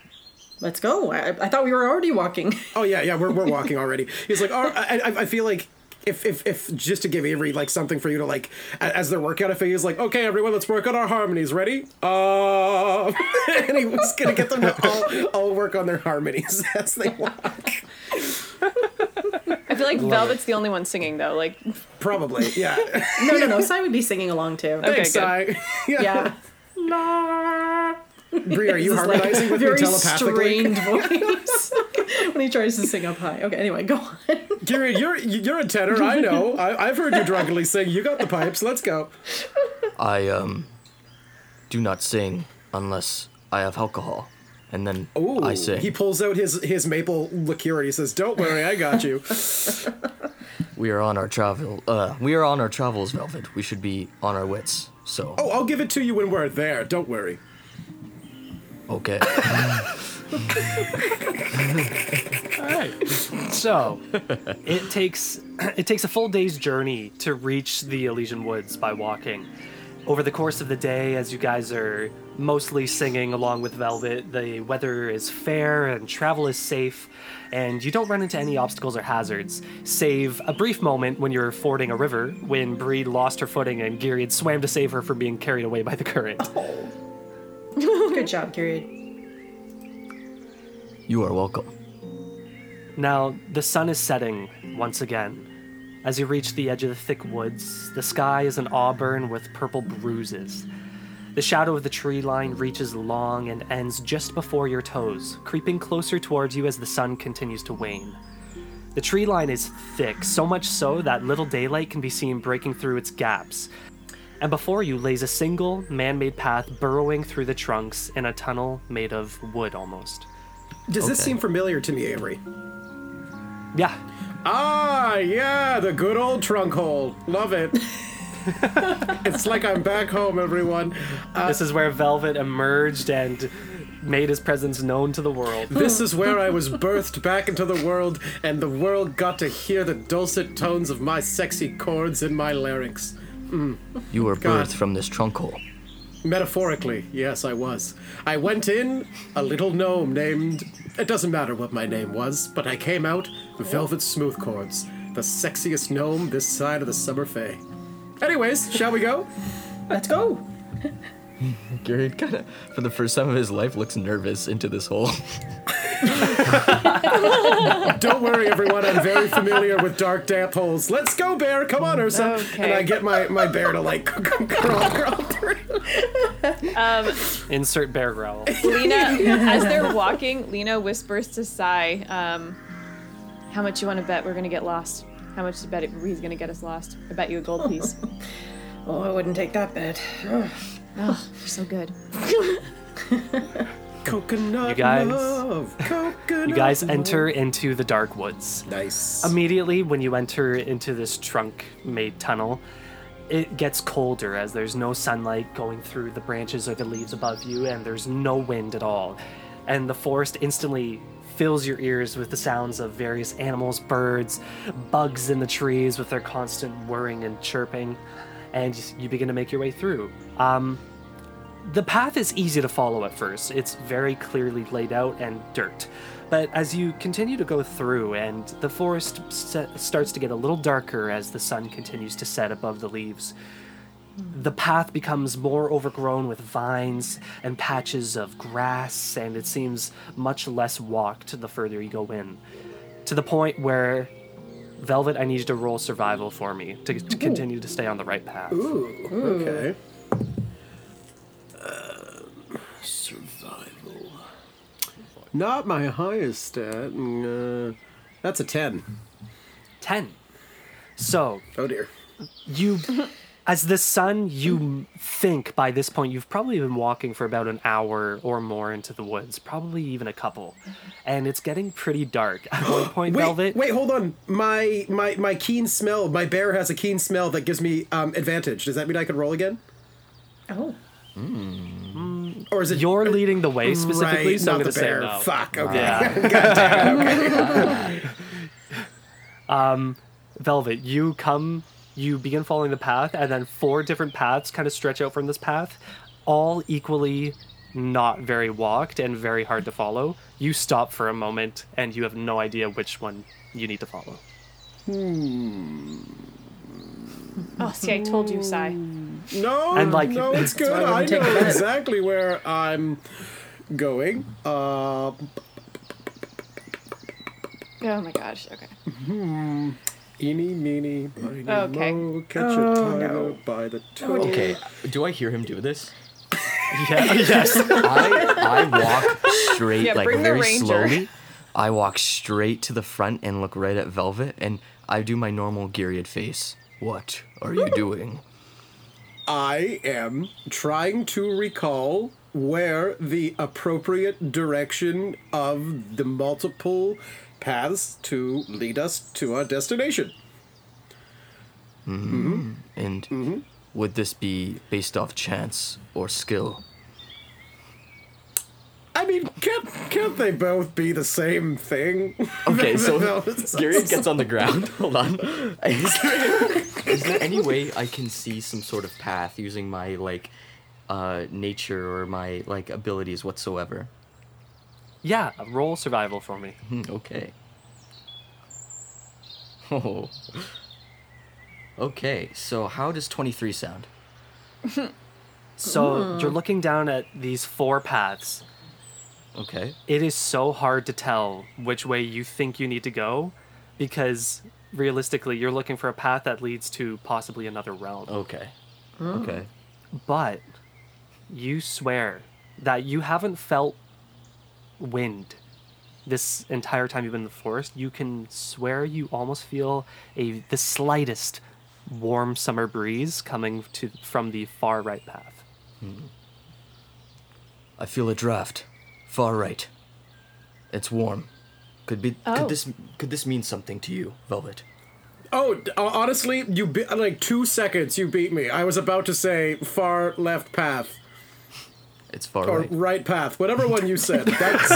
Let's go. I, I thought we were already walking. <laughs> Oh yeah, yeah, we're we're walking already. He's like, oh, I, I, I feel like. If, if, if just to give Avery like something for you to like as they're working on it, he's like, okay, everyone, let's work on our harmonies. Ready? Uh, <laughs> and he was gonna get them to all, all work on their harmonies <laughs> as they walk. I feel like Velvet's the only one singing though. Like, Probably, yeah. no, no, no. Sai would be singing along too. Okay, Thanks, good. Sai. yeah. Yeah. Bree, are you This is, like, harmonizing with me very telepathically? strained voice. <laughs> when he tries to sing up high. Okay, anyway, go on. <laughs> Gary, you're you're a tenor. I know. I, I've heard you drunkenly sing. You got the pipes. Let's go. I um do not sing unless I have alcohol, and then Ooh, I sing. he pulls out his his maple liqueur and he says, "Don't worry, I got you." <laughs> We are on our travel. Uh, we are on our travels, Velvet. We should be on our wits. So oh, I'll give it to you when we're there. Don't worry. Okay. <laughs> All right. So, it takes it takes a full day's journey to reach the Elysian Woods by walking. Over the course of the day, as you guys are mostly singing along with Velvet, the weather is fair and travel is safe, and you don't run into any obstacles or hazards, save a brief moment when you're fording a river when Bree lost her footing and Geary had swam to save her from being carried away by the current. Oh. Good job, Gyriad. you are welcome. Now, the sun is setting once again. As you reach the edge of the thick woods, the sky is an auburn with purple bruises. The shadow of the tree line reaches long and ends just before your toes, creeping closer towards you as the sun continues to wane. The tree line is thick, so much so that little daylight can be seen breaking through its gaps. And before you lays a single man made path burrowing through the trunks in a tunnel made of wood almost. Does this seem familiar to me, Avery? Yeah, Ah, yeah, the good old trunk hole. Love it. <laughs> it's like I'm back home, everyone. This is where Velvet emerged and made his presence known to the world. This is where I was birthed back into the world, and the world got to hear the dulcet tones of my sexy chords in my larynx. You were God. birthed from this trunk hole. Metaphorically, yes, I was. I went in, a little gnome named. It doesn't matter what my name was, but I came out Velvet Smooth Chords, the sexiest gnome this side of the summer Fey. Anyways, shall we go? Let's go. <laughs> Gary kind of, for the first time of his life, looks nervous into this hole. <laughs> Don't worry, everyone. I'm very familiar with dark, damp holes. Let's go, bear. Come on, Ursa. Okay. And I get my, my bear to like <laughs> crawl, crawl through. Insert bear growl. Lena, as they're walking, Lena whispers to Sai, um, "How much you want to bet we're gonna get lost? How much to bet it, he's gonna get us lost? I bet you a gold piece. Oh, I wouldn't take that bet. Ugh. oh, you're so good. <laughs> Coconut You guys- love. Coconut You guys love. enter into the dark woods. Nice. Immediately, when you enter into this trunk made tunnel, it gets colder as there's no sunlight going through the branches or the leaves above you, and there's no wind at all. And the forest instantly fills your ears with the sounds of various animals, birds, bugs in the trees with their constant whirring and chirping, and you begin to make your way through. Um, the path is easy to follow at first. It's very clearly laid out and dirt. But as you continue to go through, and the forest starts to get a little darker as the sun continues to set above the leaves, the path becomes more overgrown with vines and patches of grass, and it seems much less walked the further you go in. To the point where, Velvet, I need you to roll survival for me to, to continue to stay on the right path. Ooh, okay. Survival. Not my highest stat. Uh, that's a 10. 10. So, Oh dear. you <laughs> as the sun you think by this point you've probably been walking for about an hour or more into the woods probably even a couple and it's getting pretty dark at one <gasps> point Wait, velvet wait, hold on. My my my keen smell. My bear has a keen smell that gives me um, advantage. Does that mean I can roll again, Oh. or is it you're leading the way specifically right, so i'm not gonna the say bear? no Fuck. Okay. yeah <laughs> <laughs> velvet you come you begin following the path and then four different paths kind of stretch out from this path all equally not very walked and very hard to follow you stop for a moment and you have no idea which one you need to follow Oh, see, I told you, Sai. No, And, like, no, <laughs> it's good. I I know exactly where I'm going. Uh, Oh my gosh. Okay. Eeny, meeny, miny, Okay. mo, catch a tiger by the toe. Okay, do I hear him do this? <laughs> yeah yes I I walk straight, Yeah, like very slowly, I walk straight to the front and look right at Velvet, and I do my normal Gyriad face. What are you doing? I am trying to recall where the appropriate direction of the multiple paths to lead us to our destination. Mm-hmm. Mm-hmm. And mm-hmm. would this be based off chance or skill? I mean, can't can't they both be the same thing? <laughs> Okay, so Gyriad <laughs> gets on the ground. <laughs> Hold on. Is there, is there any way I can see some sort of path using my like uh nature or my like abilities whatsoever? Yeah, roll survival for me. Hmm, Okay. Oh. Okay, so how does 23 sound? <laughs> So you're looking down at these four paths. Okay. It is so hard to tell which way you think you need to go because realistically, you're looking for a path that leads to possibly another realm. Okay. Okay. But you swear that you haven't felt wind this entire time you've been in the forest. You can swear you almost feel a the slightest warm summer breeze coming to from the far right path. I feel a draft. Far right. It's warm. Could be Oh. could this could this mean something to you, Velvet? Oh, uh, honestly, you be- like two seconds. You beat me. I was about to say far left path It's far or right. right path, whatever one you said. That's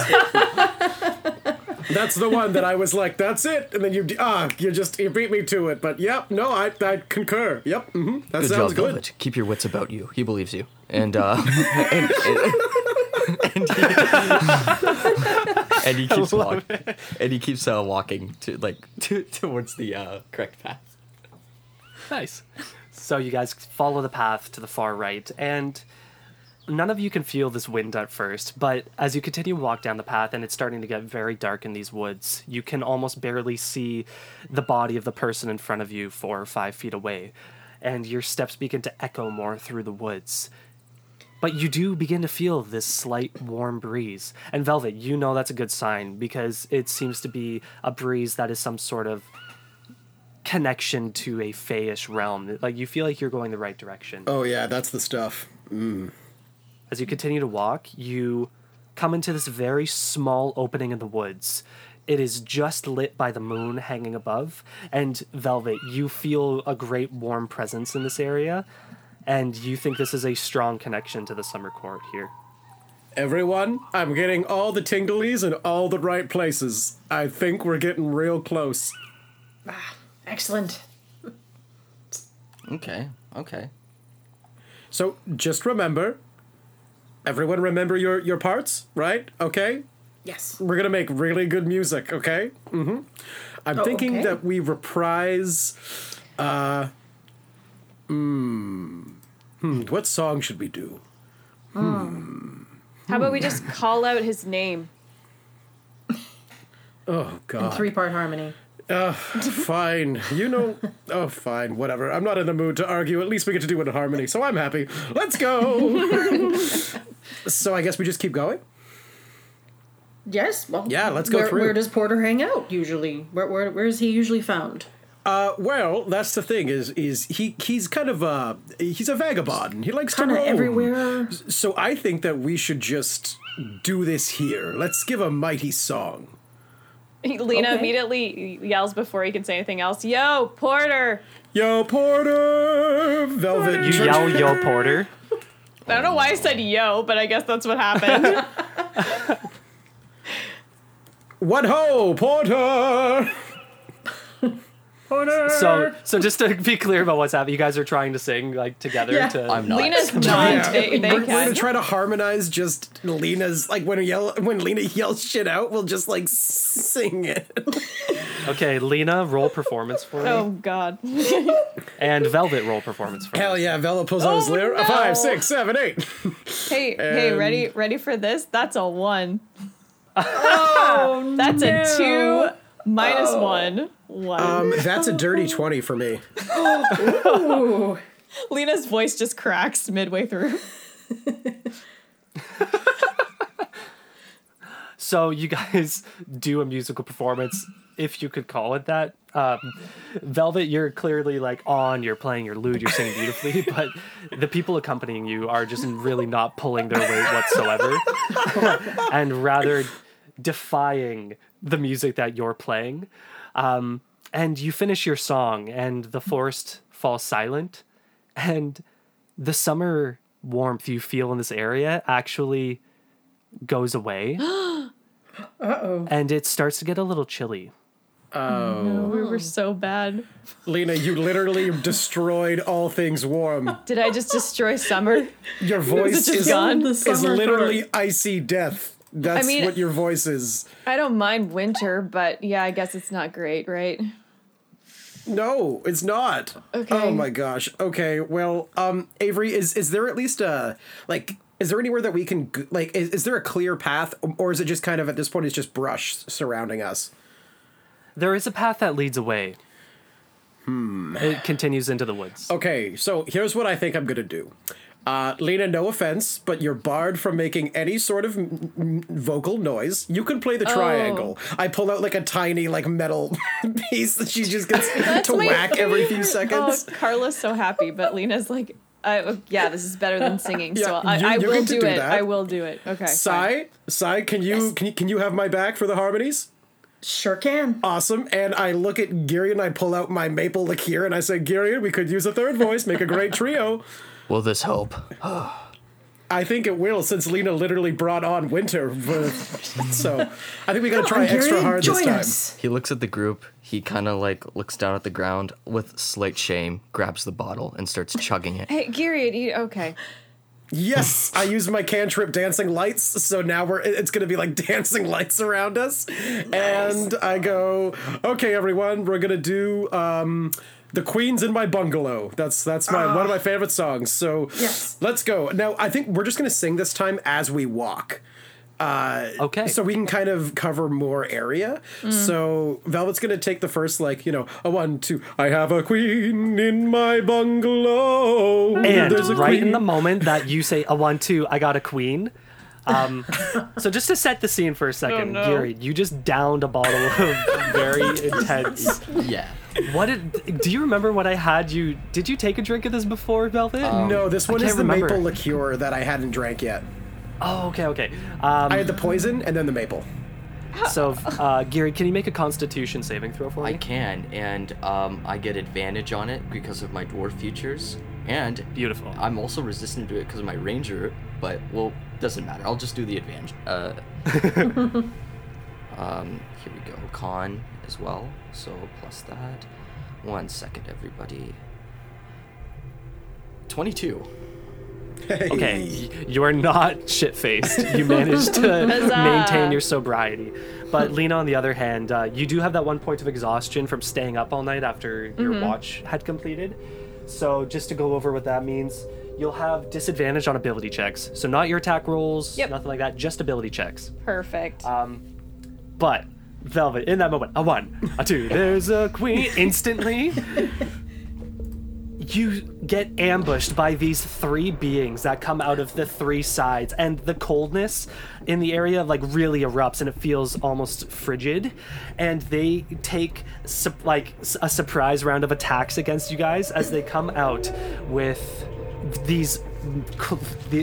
that's the one that I was like, that's it. And then you ah, you just you beat me to it. But yep, no, I I concur. Yep, hmm that Good sounds job, good. Velvet. Keep your wits about you. He believes you. And uh <laughs> and, and, and he, <laughs> and he keeps walking and he keeps uh, walking to like <laughs> to, towards the uh, correct path. Nice. So you guys follow the path to the far right, and none of you can feel this wind at first, but as you continue to walk down the path and it's starting to get very dark in these woods, you can almost barely see the body of the person in front of you four or five feet away, and your steps begin to echo more through the woods. But you do begin to feel this slight warm breeze. And Velvet, you know that's a good sign because it seems to be a breeze that is some sort of connection to a fayish realm. Like you feel like you're going the right direction. Oh yeah, that's the stuff. Mm. As you continue to walk, you come into this very small opening in the woods. It is just lit by the moon hanging above, and Velvet, you feel a great warm presence in this area, and you think this is a strong connection to the summer court here. Everyone, I'm getting all the tinglies in all the right places. I think we're getting real close. Ah, excellent. Okay. Okay. So just remember, everyone remember your your parts, right? Okay. Yes. We're gonna make really good music, okay? Mm-hmm. I'm Oh, thinking okay. that we reprise. Uh, mm, hmm, what song should we do? Hmm. How about we just call out his name? Oh God. Three part harmony. Fine. You know. Oh, fine. Whatever. I'm not in the mood to argue. At least we get to do it in harmony, so I'm happy. Let's go. <laughs> so I guess we just keep going. Yes. Well, Yeah, let's go where, through. Where does Porter hang out usually? Where, where where is he usually found? Uh, well, that's the thing. Is is he? He's kind of uh he's a vagabond. He likes Kind to of roam. everywhere. So I think that we should just do this here. Let's give a mighty song. <laughs> Lena Okay. immediately yells before he can say anything else. Yo, Porter! Yo, Porter, Velvet. You yell, "Yo, Porter!" I don't know why I said yo, but I guess that's what happened. <laughs> What ho, Porter? <laughs> Porter. So, so just to be clear about what's happening, you guys are trying to sing like together. Yeah. To, I'm not. Lena's not. Yeah. They, they we're, we're gonna try to harmonize just Lena's like when yell when Lena yells shit out, we'll just like sing it. <laughs> Okay, Lena, roll performance for me, Oh God. <laughs> and Velvet roll performance for me. Hell yeah, Velvet pulls out his Oh, lyre. No. five, six, seven, eight. <laughs> Hey, hey, ready, ready for this? That's a one. Oh, that's a oh, two minus oh. one. One. Um, that's a dirty <laughs> twenty for me. Ooh. Lena's voice just cracks midway through. So you guys do a musical performance, if you could call it that. Um, Velvet, you're clearly like on. You're playing your lute. You're singing beautifully, <laughs> but the people accompanying you are just really not pulling their weight whatsoever, <laughs> and rather defying the music that you're playing. Um, and you finish your song, and the forest falls silent, and the summer warmth you feel in this area actually goes away. <gasps> Uh-oh. And it starts to get a little chilly. Oh. We were so bad. Lena, you literally destroyed all things warm. Did I just destroy summer? Your <laughs> voice just is, gone? The is literally icy death. That's mean- what your voice is. I don't mind winter, but yeah, I guess it's not great, right? No, it's not. Okay. Oh my gosh. Okay. Well, um, Avery, is is there at least a like? Is there anywhere that we can like? Is, is there a clear path, or is it just kind of at this point it's just brush surrounding us? There is a path that leads away. Hmm. It continues into the woods. Okay, so here's what I think I'm gonna do. Uh, Lena, no offense, but you're barred from making any sort of m- m- vocal noise. You can play the triangle. I pull out like a tiny like metal <laughs> piece that she just gets <laughs> to my whack every few seconds. Oh, Carla's so happy, but Lena's like, I, yeah, this is better than singing. so Yeah, I, you- I you will do, do it. that. I will do it. Okay. fine. Sai, Sai, can you can you can you have my back for the harmonies? Sure can. Awesome. And I look at Girion and I pull out my maple liqueur and I say, Girion, we could use a third voice, make a great trio. <laughs> Will this help? I think it will, since Lena literally brought on winter. so I think we gotta try on, extra Gary, hard this time. us. He looks at the group. He kind of like looks down at the ground with slight shame, grabs the bottle, and starts chugging it. Hey, Gary, you, okay. Yes, I used my cantrip dancing lights, so now we're it's gonna be like <laughs> dancing lights around us. And I go, okay, everyone, we're gonna do um the Queen's in my bungalow. That's that's my one of my ah. favorite songs. So Yes. let's go. Now I think we're just gonna sing this time as we walk. Uh, okay. So we can kind of cover more area. Mm. So Velvet's gonna take the first like, you know, a one, two, I have a queen in my bungalow. and There's a right in the moment that you say a one two, I got a queen. Um, <laughs> so just to set the scene for a second, oh, no. Gary, you just downed a bottle of very <laughs> intense. Yeah. What did? Do you remember what I had you? Did you take a drink of this before, Velvet? No, this one is the remember. maple liqueur that I hadn't drank yet. oh, okay, okay. Um, I had the poison and then the maple. so, uh, Gary, can you make a Constitution saving throw for me? I can, and um, I get advantage on it because of my dwarf features, and Beautiful. I'm also resistant to it because of my ranger. But well, doesn't matter. I'll just do the advantage. Uh, <laughs> um, here we go. Con as well. So plus that. One second, everybody. Twenty-two. Okay, you are not shit faced. You <laughs> managed to maintain your sobriety. But Lena, on the other hand, uh, you do have that one point of exhaustion from staying up all night after your watch had completed. So, just to go over what that means, you'll have disadvantage on ability checks. So, not your attack rolls, Yep. nothing like that, just ability checks. Perfect. Um, But, Velvet, in that moment, a one, a two, <laughs> there's a queen. Instantly, you get ambushed by these three beings that come out of the three sides, and the coldness in the area like really erupts, and it feels almost frigid. And they take su- like a surprise round of attacks against you guys as they come out with these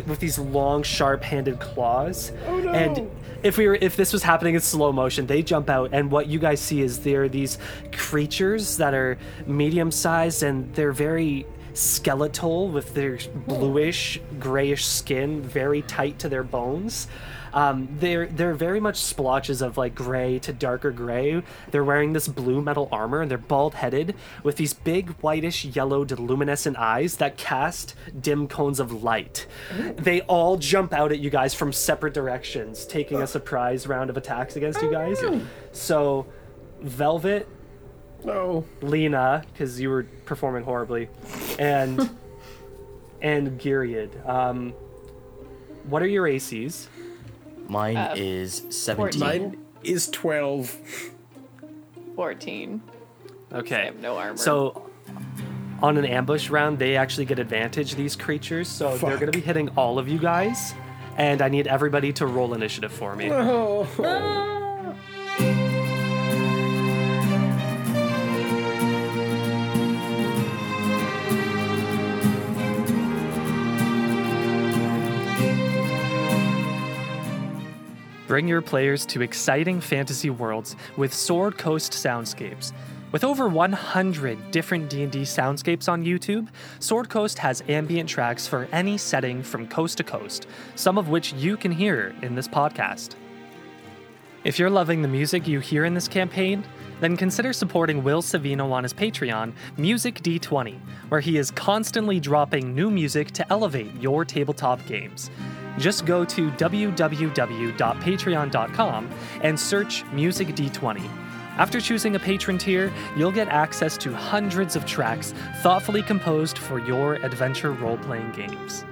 with these long, sharp-handed claws. Oh no! And if we were if this was happening in slow motion, they jump out, and what you guys see is there are these creatures that are medium-sized and they're very skeletal with their bluish, grayish skin, very tight to their bones. Um, they're they're very much splotches of like gray to darker gray. They're wearing this blue metal armor and they're bald headed with these big whitish yellowed luminescent eyes that cast dim cones of light. They all jump out at you guys from separate directions, taking a surprise round of attacks against you guys. So, Velvet, No. Lena, because you were performing horribly, and <laughs> and Gyriad. Um, what are your ACs? Mine Uh, is seventeen. Mine is 12. 14. Okay. I have no armor. So on an ambush round, they actually get advantage, these creatures. So they're going to be hitting all of you guys. and I need everybody to roll initiative for me. Bring your players to exciting fantasy worlds with Sword Coast soundscapes. With over 100 different D&D soundscapes on YouTube, Sword Coast has ambient tracks for any setting from coast to coast, some of which you can hear in this podcast. If you're loving the music you hear in this campaign, then consider supporting Will Savino on his Patreon, Music D20, where he is constantly dropping new music to elevate your tabletop games. Just go to www.patreon.com and search Music D20. After choosing a patron tier, you'll get access to hundreds of tracks thoughtfully composed for your adventure role playing games.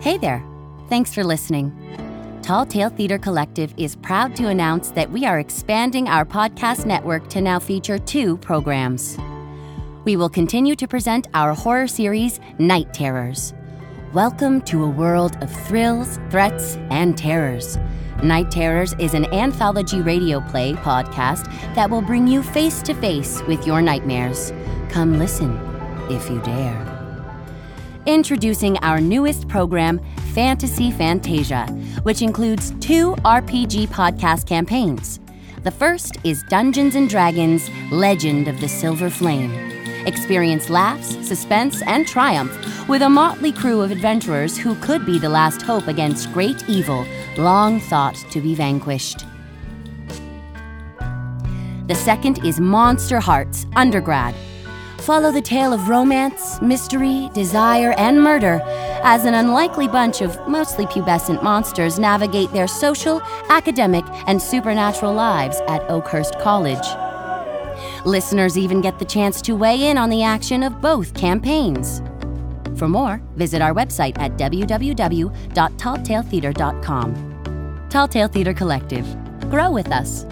Hey there. Thanks for listening. Tall Tale Theater Collective is proud to announce that we are expanding our podcast network to now feature two programs. We will continue to present our horror series, Night Terrors. Welcome to a world of thrills, threats, and terrors. Night Terrors is an anthology radio play podcast that will bring you face to face with your nightmares. Come listen, if you dare. Introducing our newest program, Fantasy Fantasia, which includes two RPG podcast campaigns. The first is Dungeons and Dragons Legend of the Silver Flame. Experience laughs, suspense, and triumph with a motley crew of adventurers who could be the last hope against great evil long thought to be vanquished. The second is Monster Hearts Undergrad. Follow the tale of romance, mystery, desire, and murder as an unlikely bunch of mostly pubescent monsters navigate their social, academic, and supernatural lives at Oakhurst College. Listeners even get the chance to weigh in on the action of both campaigns. For more, visit our website at www.talltaletheatre.com. Tall Tale Theater Collective. Grow with us.